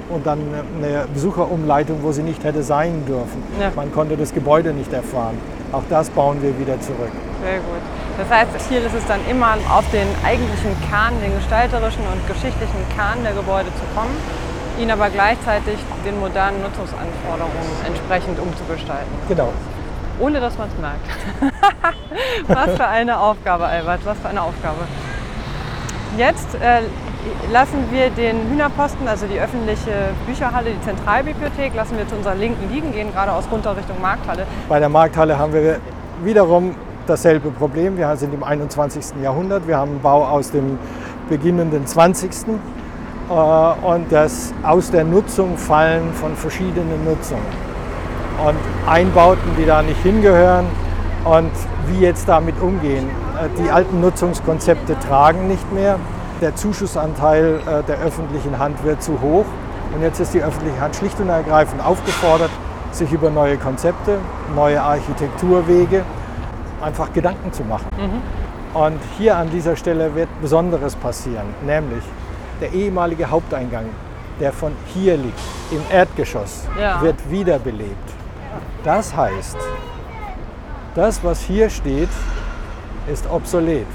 und dann eine Besucherumleitung, wo sie nicht hätte sein dürfen. Ja. Man konnte das Gebäude nicht erfahren. Auch das bauen wir wieder zurück. Sehr gut. Das heißt, Ziel ist es dann immer, auf den eigentlichen Kern, den gestalterischen und geschichtlichen Kern der Gebäude zu kommen ihn aber gleichzeitig den modernen Nutzungsanforderungen entsprechend umzugestalten. Genau. Ohne dass man es merkt. was für eine Aufgabe, Albert, was für eine Aufgabe. Jetzt äh, lassen wir den Hühnerposten, also die öffentliche Bücherhalle, die Zentralbibliothek, lassen wir zu unserer Linken liegen, gehen geradeaus runter Richtung Markthalle. Bei der Markthalle haben wir wiederum dasselbe Problem. Wir sind im 21. Jahrhundert. Wir haben einen Bau aus dem beginnenden 20. Äh, und das aus der Nutzung fallen von verschiedenen Nutzungen. Und Einbauten, die da nicht hingehören und wie jetzt damit umgehen. Äh, die alten Nutzungskonzepte tragen nicht mehr. Der Zuschussanteil äh, der öffentlichen Hand wird zu hoch. Und jetzt ist die öffentliche Hand schlicht und ergreifend aufgefordert, sich über neue Konzepte, neue Architekturwege einfach Gedanken zu machen. Mhm. Und hier an dieser Stelle wird Besonderes passieren, nämlich der ehemalige Haupteingang, der von hier liegt, im Erdgeschoss, ja. wird wiederbelebt. Das heißt, das, was hier steht, ist obsolet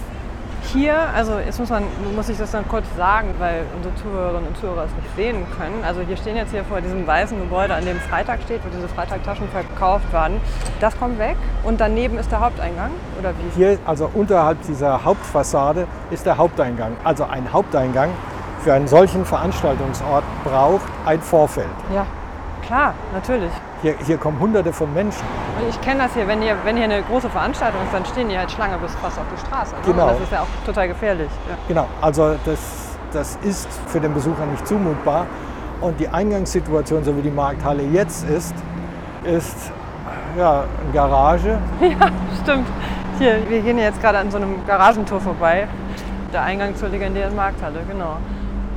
hier, also jetzt muss, man, muss ich das dann kurz sagen, weil unsere Zuhörerinnen und Zuhörer es nicht sehen können. Also wir stehen jetzt hier vor diesem weißen Gebäude, an dem Freitag steht, wo diese Freitagtaschen verkauft werden. Das kommt weg und daneben ist der Haupteingang, oder wie? Hier, also unterhalb dieser Hauptfassade, ist der Haupteingang. Also ein Haupteingang für einen solchen Veranstaltungsort braucht ein Vorfeld. Ja, klar, natürlich. Hier, hier kommen hunderte von Menschen. Und ich kenne das hier, wenn hier, wenn hier eine große Veranstaltung ist, dann stehen die halt Schlange bis fast auf die Straße. Ne? Genau. Und das ist ja auch total gefährlich. Ja. Genau, also das, das ist für den Besucher nicht zumutbar. Und die Eingangssituation, so wie die Markthalle jetzt ist, ist ja, eine Garage. Ja, stimmt. Hier, wir gehen jetzt gerade an so einem Garagentor vorbei. Der Eingang zur legendären Markthalle, genau.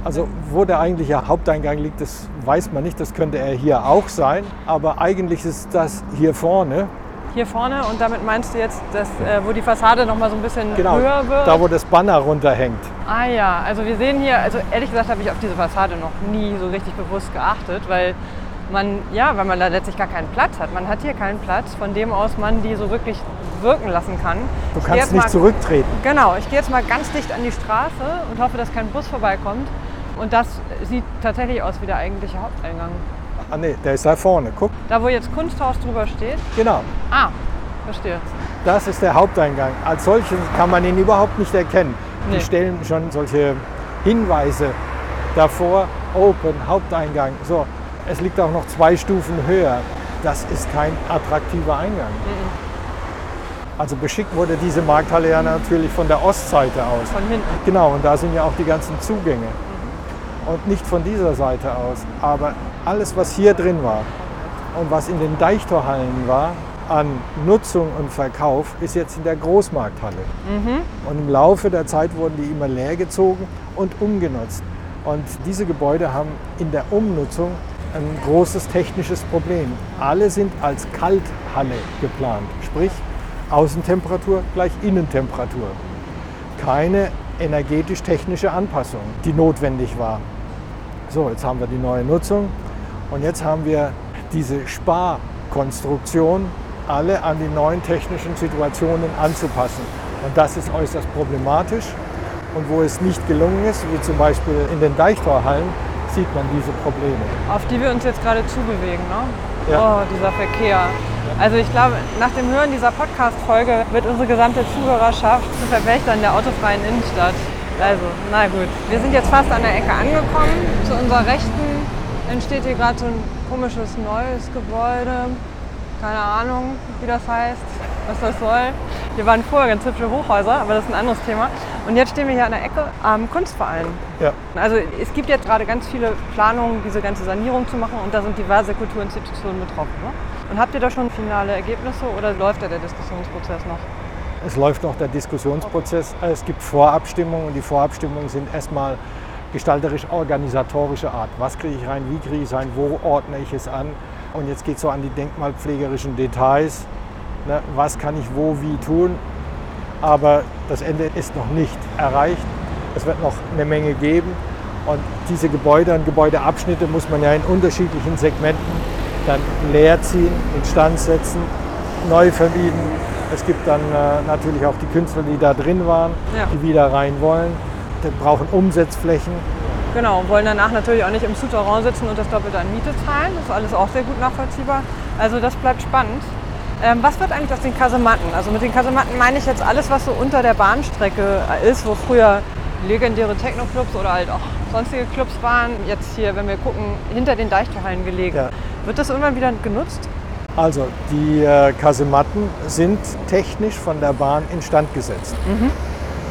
Also wo der eigentliche Haupteingang liegt, das weiß man nicht. Das könnte er hier auch sein. Aber eigentlich ist das hier vorne. Hier vorne und damit meinst du jetzt, dass, äh, wo die Fassade noch mal so ein bisschen genau, höher wird? da wo das Banner runterhängt. Ah ja, also wir sehen hier, also ehrlich gesagt habe ich auf diese Fassade noch nie so richtig bewusst geachtet, weil man, ja, weil man da letztlich gar keinen Platz hat. Man hat hier keinen Platz, von dem aus man die so wirklich wirken lassen kann. Du kannst nicht mal, zurücktreten. Genau, ich gehe jetzt mal ganz dicht an die Straße und hoffe, dass kein Bus vorbeikommt. Und das sieht tatsächlich aus wie der eigentliche Haupteingang. Ah nee, der ist da vorne, guck. Da wo jetzt Kunsthaus drüber steht? Genau. Ah, verstehe. Das ist der Haupteingang. Als solches kann man ihn überhaupt nicht erkennen. Nee. Die stellen schon solche Hinweise davor, Open, Haupteingang. So, es liegt auch noch zwei Stufen höher. Das ist kein attraktiver Eingang. Mhm. Also beschickt wurde diese Markthalle ja natürlich von der Ostseite aus. Von hinten. Genau, und da sind ja auch die ganzen Zugänge und nicht von dieser Seite aus. Aber alles, was hier drin war und was in den Deichtorhallen war, an Nutzung und Verkauf, ist jetzt in der Großmarkthalle. Mhm. Und im Laufe der Zeit wurden die immer leer gezogen und umgenutzt. Und diese Gebäude haben in der Umnutzung ein großes technisches Problem. Alle sind als Kalthalle geplant, sprich Außentemperatur gleich Innentemperatur. Keine energetisch-technische Anpassung, die notwendig war. So, jetzt haben wir die neue Nutzung und jetzt haben wir diese Sparkonstruktion alle an die neuen technischen Situationen anzupassen. Und das ist äußerst problematisch. Und wo es nicht gelungen ist, wie zum Beispiel in den Deichtorhallen, sieht man diese Probleme. Auf die wir uns jetzt gerade zubewegen, ne? Ja. Oh, dieser Verkehr. Also ich glaube, nach dem Hören dieser Podcast-Folge wird unsere gesamte Zuhörerschaft zu Verwächtern der autofreien Innenstadt. Also, na gut. Wir sind jetzt fast an der Ecke angekommen. Zu unserer Rechten entsteht hier gerade so ein komisches neues Gebäude. Keine Ahnung, wie das heißt, was das soll. Hier waren vorher ganz hübsche Hochhäuser, aber das ist ein anderes Thema. Und jetzt stehen wir hier an der Ecke am Kunstverein. Ja. Also es gibt jetzt gerade ganz viele Planungen, diese ganze Sanierung zu machen und da sind diverse Kulturinstitutionen betroffen. Ne? Und habt ihr da schon finale Ergebnisse oder läuft da der Diskussionsprozess noch? Es läuft noch der Diskussionsprozess. Es gibt Vorabstimmungen und die Vorabstimmungen sind erstmal gestalterisch-organisatorische Art. Was kriege ich rein, wie kriege ich es rein, wo ordne ich es an? Und jetzt geht es so an die denkmalpflegerischen Details. Ne? Was kann ich wo, wie tun? Aber das Ende ist noch nicht erreicht. Es wird noch eine Menge geben. Und diese Gebäude und Gebäudeabschnitte muss man ja in unterschiedlichen Segmenten dann leer ziehen, instand setzen, neu vermieten, es gibt dann äh, natürlich auch die Künstler, die da drin waren, ja. die wieder rein wollen. Die brauchen Umsetzflächen. Genau, wollen danach natürlich auch nicht im Souterrain sitzen und das Doppelte an Miete zahlen. Das ist alles auch sehr gut nachvollziehbar. Also das bleibt spannend. Ähm, was wird eigentlich aus den Kasematten? Also mit den Kasematten meine ich jetzt alles, was so unter der Bahnstrecke ist, wo früher legendäre Techno-Clubs oder halt auch sonstige Clubs waren. Jetzt hier, wenn wir gucken, hinter den Deichtorhallen gelegen. Ja. Wird das irgendwann wieder genutzt? Also die äh, Kasematten sind technisch von der Bahn instand gesetzt. Mhm.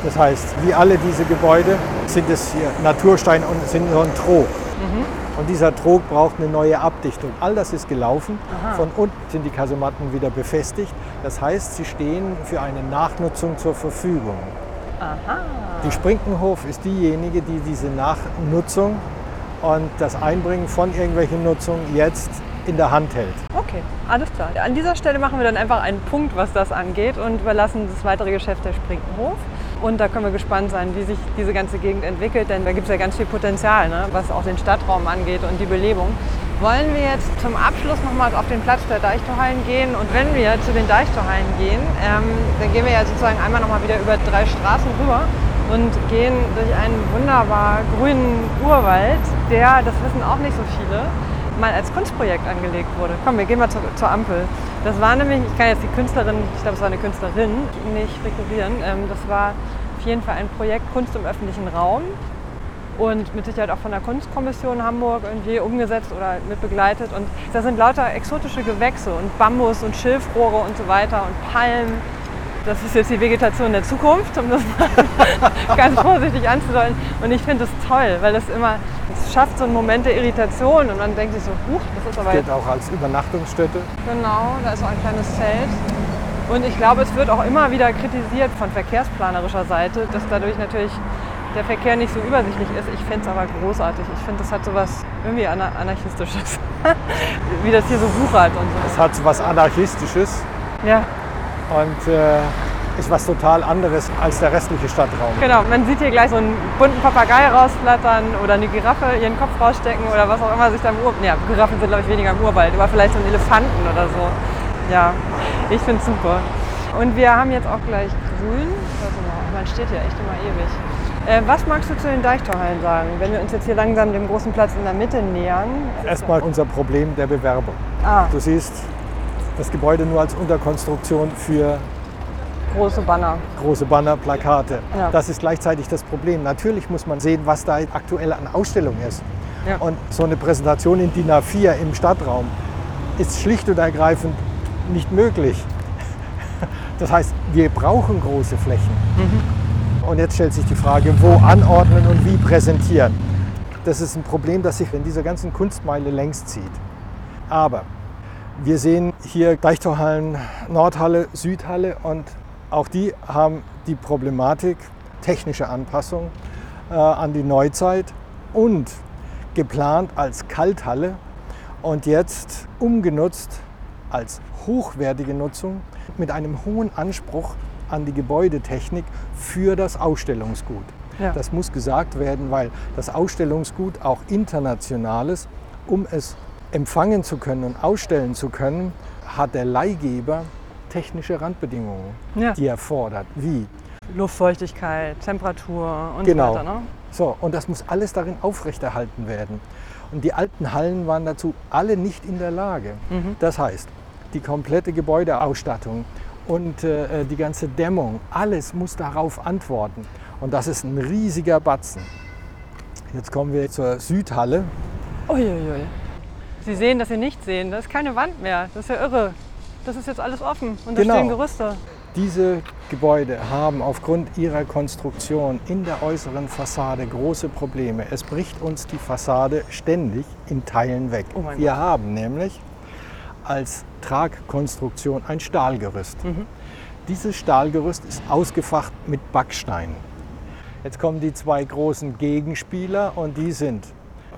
Das heißt, wie alle diese Gebäude sind es hier Naturstein und sind so ein Trog. Mhm. Und dieser Trog braucht eine neue Abdichtung. All das ist gelaufen. Aha. Von unten sind die Kasematten wieder befestigt. Das heißt, sie stehen für eine Nachnutzung zur Verfügung. Aha. Die Sprinkenhof ist diejenige, die diese Nachnutzung und das Einbringen von irgendwelchen Nutzungen jetzt in der Hand hält. Okay, alles klar. An dieser Stelle machen wir dann einfach einen Punkt, was das angeht und überlassen das weitere Geschäft der Sprinkenhof. Und da können wir gespannt sein, wie sich diese ganze Gegend entwickelt, denn da gibt es ja ganz viel Potenzial, ne? was auch den Stadtraum angeht und die Belebung. Wollen wir jetzt zum Abschluss nochmal auf den Platz der Deichtorhallen gehen? Und wenn wir zu den Deichtorhallen gehen, ähm, dann gehen wir ja sozusagen einmal nochmal wieder über drei Straßen rüber und gehen durch einen wunderbar grünen Urwald, der, das wissen auch nicht so viele, mal als Kunstprojekt angelegt wurde. Komm, wir gehen mal zur, zur Ampel. Das war nämlich, ich kann jetzt die Künstlerin, ich glaube es war eine Künstlerin, nicht rekurrieren. Ähm, das war auf jeden Fall ein Projekt Kunst im öffentlichen Raum und mit Sicherheit auch von der Kunstkommission Hamburg irgendwie umgesetzt oder mit begleitet. Und da sind lauter exotische Gewächse und Bambus und Schilfrohre und so weiter und Palmen das ist jetzt die Vegetation der Zukunft, um das mal ganz vorsichtig anzudeuten. Und ich finde das toll, weil das immer, es schafft so einen Moment der Irritation und man denkt sich so, huch, das ist aber... Steht auch als Übernachtungsstätte. Genau, da ist auch ein kleines Zelt. Und ich glaube, es wird auch immer wieder kritisiert von verkehrsplanerischer Seite, dass dadurch natürlich der Verkehr nicht so übersichtlich ist. Ich finde es aber großartig. Ich finde, das hat so was irgendwie anarchistisches. Wie das hier so wuchert und so. Es hat so was anarchistisches. Ja und äh, ist was total anderes als der restliche Stadtraum. Genau, man sieht hier gleich so einen bunten Papagei rausflattern oder eine Giraffe ihren Kopf rausstecken oder was auch immer sich da im Urwald. Ja, Giraffen sind glaube ich weniger im Urwald, aber vielleicht so einen Elefanten oder so. Ja, ich finde es super. Und wir haben jetzt auch gleich grün. Man steht hier echt immer ewig. Äh, was magst du zu den Deichtorhallen sagen, wenn wir uns jetzt hier langsam dem großen Platz in der Mitte nähern? Erstmal unser Problem der Bewerbung. Ah. Du siehst, das Gebäude nur als Unterkonstruktion für große Banner. Große Banner, Plakate. Ja. Das ist gleichzeitig das Problem. Natürlich muss man sehen, was da aktuell an Ausstellung ist. Ja. Und so eine Präsentation in DIN A4 im Stadtraum ist schlicht und ergreifend nicht möglich. Das heißt, wir brauchen große Flächen. Mhm. Und jetzt stellt sich die Frage, wo anordnen und wie präsentieren. Das ist ein Problem, das sich in dieser ganzen Kunstmeile längst zieht. Aber wir sehen hier Deichtorhallen, Nordhalle, Südhalle und auch die haben die Problematik technische Anpassung äh, an die Neuzeit und geplant als Kalthalle und jetzt umgenutzt als hochwertige Nutzung mit einem hohen Anspruch an die Gebäudetechnik für das Ausstellungsgut. Ja. Das muss gesagt werden, weil das Ausstellungsgut auch internationales, um es empfangen zu können und ausstellen zu können, hat der Leihgeber technische Randbedingungen, ja. die er fordert. Wie? Luftfeuchtigkeit, Temperatur und genau. so weiter. Ne? So, und das muss alles darin aufrechterhalten werden. Und die alten Hallen waren dazu alle nicht in der Lage. Mhm. Das heißt, die komplette Gebäudeausstattung und äh, die ganze Dämmung, alles muss darauf antworten. Und das ist ein riesiger Batzen. Jetzt kommen wir zur Südhalle. Uiuiui. Sie sehen, dass Sie nicht sehen. Da ist keine Wand mehr. Das ist ja irre. Das ist jetzt alles offen und da genau. stehen Gerüste. Diese Gebäude haben aufgrund ihrer Konstruktion in der äußeren Fassade große Probleme. Es bricht uns die Fassade ständig in Teilen weg. Oh Wir Gott. haben nämlich als Tragkonstruktion ein Stahlgerüst. Mhm. Dieses Stahlgerüst ist ausgefacht mit Backstein. Jetzt kommen die zwei großen Gegenspieler und die sind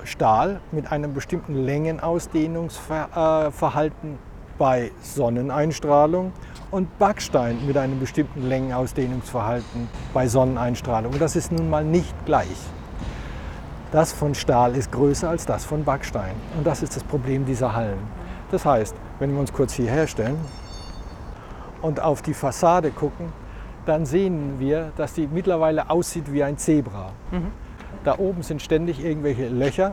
Stahl mit einem bestimmten Längenausdehnungsverhalten bei Sonneneinstrahlung und Backstein mit einem bestimmten Längenausdehnungsverhalten bei Sonneneinstrahlung. Und das ist nun mal nicht gleich. Das von Stahl ist größer als das von Backstein. Und das ist das Problem dieser Hallen. Das heißt, wenn wir uns kurz hierher stellen und auf die Fassade gucken, dann sehen wir, dass die mittlerweile aussieht wie ein Zebra. Mhm. Da oben sind ständig irgendwelche Löcher,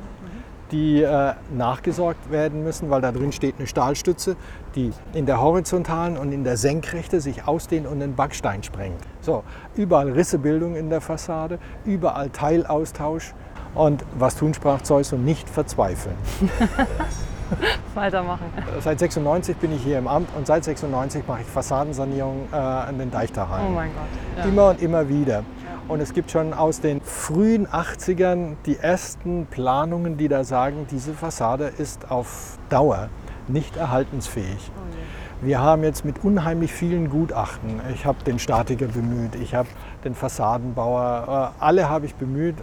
die äh, nachgesorgt werden müssen, weil da drin steht eine Stahlstütze, die in der horizontalen und in der Senkrechte sich ausdehnt und den Backstein sprengt. So, überall Rissebildung in der Fassade, überall Teilaustausch. Und was tun, sprach Zeus, und nicht verzweifeln. Weitermachen. Seit 96 bin ich hier im Amt und seit 96 mache ich Fassadensanierung äh, an den Deichterhallen. Oh mein Gott. Ja. Immer und immer wieder. Und es gibt schon aus den frühen 80ern die ersten Planungen, die da sagen, diese Fassade ist auf Dauer nicht erhaltensfähig. Oh Wir haben jetzt mit unheimlich vielen Gutachten, ich habe den Statiker bemüht, ich habe den Fassadenbauer, äh, alle habe ich bemüht,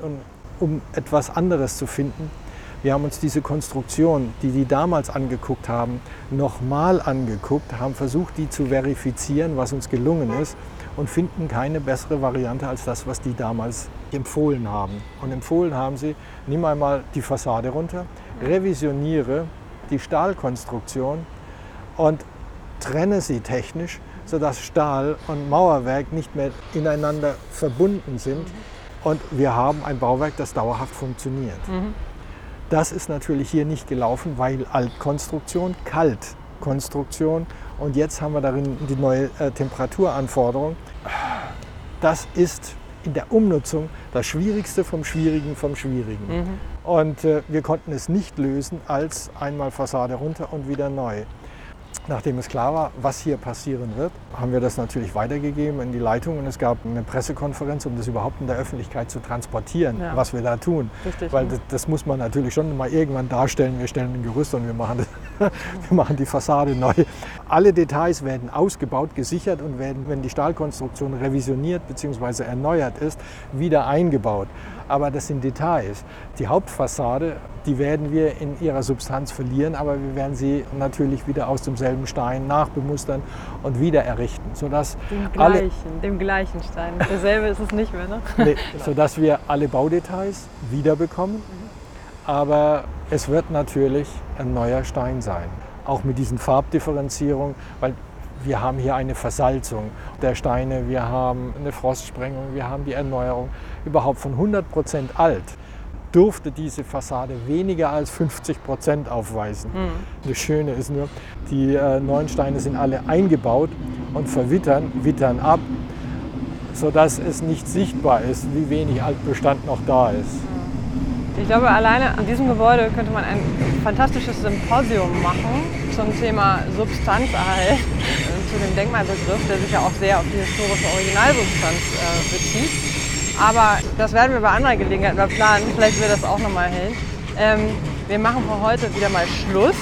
um etwas anderes zu finden. Wir haben uns diese Konstruktion, die die damals angeguckt haben, nochmal angeguckt, haben versucht, die zu verifizieren, was uns gelungen ist und finden keine bessere Variante als das, was die damals empfohlen haben. Und empfohlen haben sie, nimm einmal die Fassade runter, revisioniere die Stahlkonstruktion und trenne sie technisch, sodass Stahl und Mauerwerk nicht mehr ineinander verbunden sind. Und wir haben ein Bauwerk, das dauerhaft funktioniert. Das ist natürlich hier nicht gelaufen, weil Altkonstruktion, Kaltkonstruktion und jetzt haben wir darin die neue äh, Temperaturanforderung. Das ist in der Umnutzung das Schwierigste vom Schwierigen vom Schwierigen. Und äh, wir konnten es nicht lösen als einmal Fassade runter und wieder neu. Nachdem es klar war, was hier passieren wird, haben wir das natürlich weitergegeben in die Leitung und es gab eine Pressekonferenz, um das überhaupt in der Öffentlichkeit zu transportieren, Ja. was wir da tun. Richtig, Weil das, das muss man natürlich schon mal irgendwann darstellen. Wir stellen ein Gerüst und wir machen, das, wir machen die Fassade neu. Alle Details werden ausgebaut, gesichert und werden, wenn die Stahlkonstruktion revisioniert bzw. erneuert ist, wieder eingebaut. Aber das sind Details. Die Hauptfassade, die werden wir in ihrer Substanz verlieren, aber wir werden sie natürlich wieder aus demselben Stein nachbemustern und wieder errichten, sodass, Dem alle, gleichen, dem gleichen Stein. Derselbe ist es nicht mehr, ne? nee, sodass wir alle Baudetails wiederbekommen. Aber es wird natürlich ein neuer Stein sein. Auch mit diesen Farbdifferenzierungen, weil wir haben hier eine Versalzung der Steine, wir haben eine Frostsprengung, wir haben die Erneuerung. Überhaupt von 100 Prozent alt durfte diese Fassade weniger als 50 Prozent aufweisen. Das Schöne ist nur, die äh, neuen Steine sind alle eingebaut und verwittern, wittern ab, sodass es nicht sichtbar ist, wie wenig Altbestand noch da ist. Ich glaube, alleine an diesem Gebäude könnte man ein fantastisches Symposium machen zum Thema Substanzerhalt, äh, zu dem Denkmalbegriff, der sich ja auch sehr auf die historische Originalsubstanz äh, bezieht. Aber das werden wir bei anderer Gelegenheit mal planen. Vielleicht wird das auch nochmal hin. Ähm, wir machen für heute wieder mal Schluss.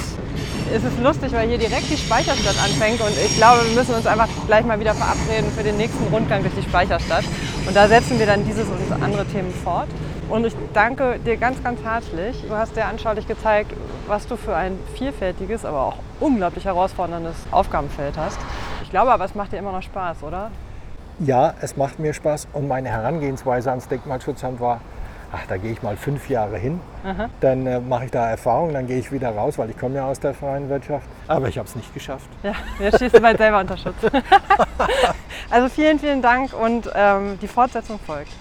Es ist lustig, weil hier direkt die Speicherstadt anfängt und ich glaube, wir müssen uns einfach gleich mal wieder verabreden für den nächsten Rundgang durch die Speicherstadt. Und da setzen wir dann dieses und andere Themen fort. Und ich danke dir ganz, ganz herzlich. Du hast sehr anschaulich gezeigt, was du für ein vielfältiges, aber auch unglaublich herausforderndes Aufgabenfeld hast. Ich glaube aber, es macht dir immer noch Spaß, oder? Ja, es macht mir Spaß und meine Herangehensweise ans Denkmalschutzamt war, ach, da gehe ich mal fünf Jahre hin, dann äh, mache ich da Erfahrung, dann gehe ich wieder raus, weil ich komme ja aus der freien Wirtschaft. Aber ich habe es nicht geschafft. Ja, jetzt stehst du bald selber unter Schutz. also vielen, vielen Dank und ähm, die Fortsetzung folgt.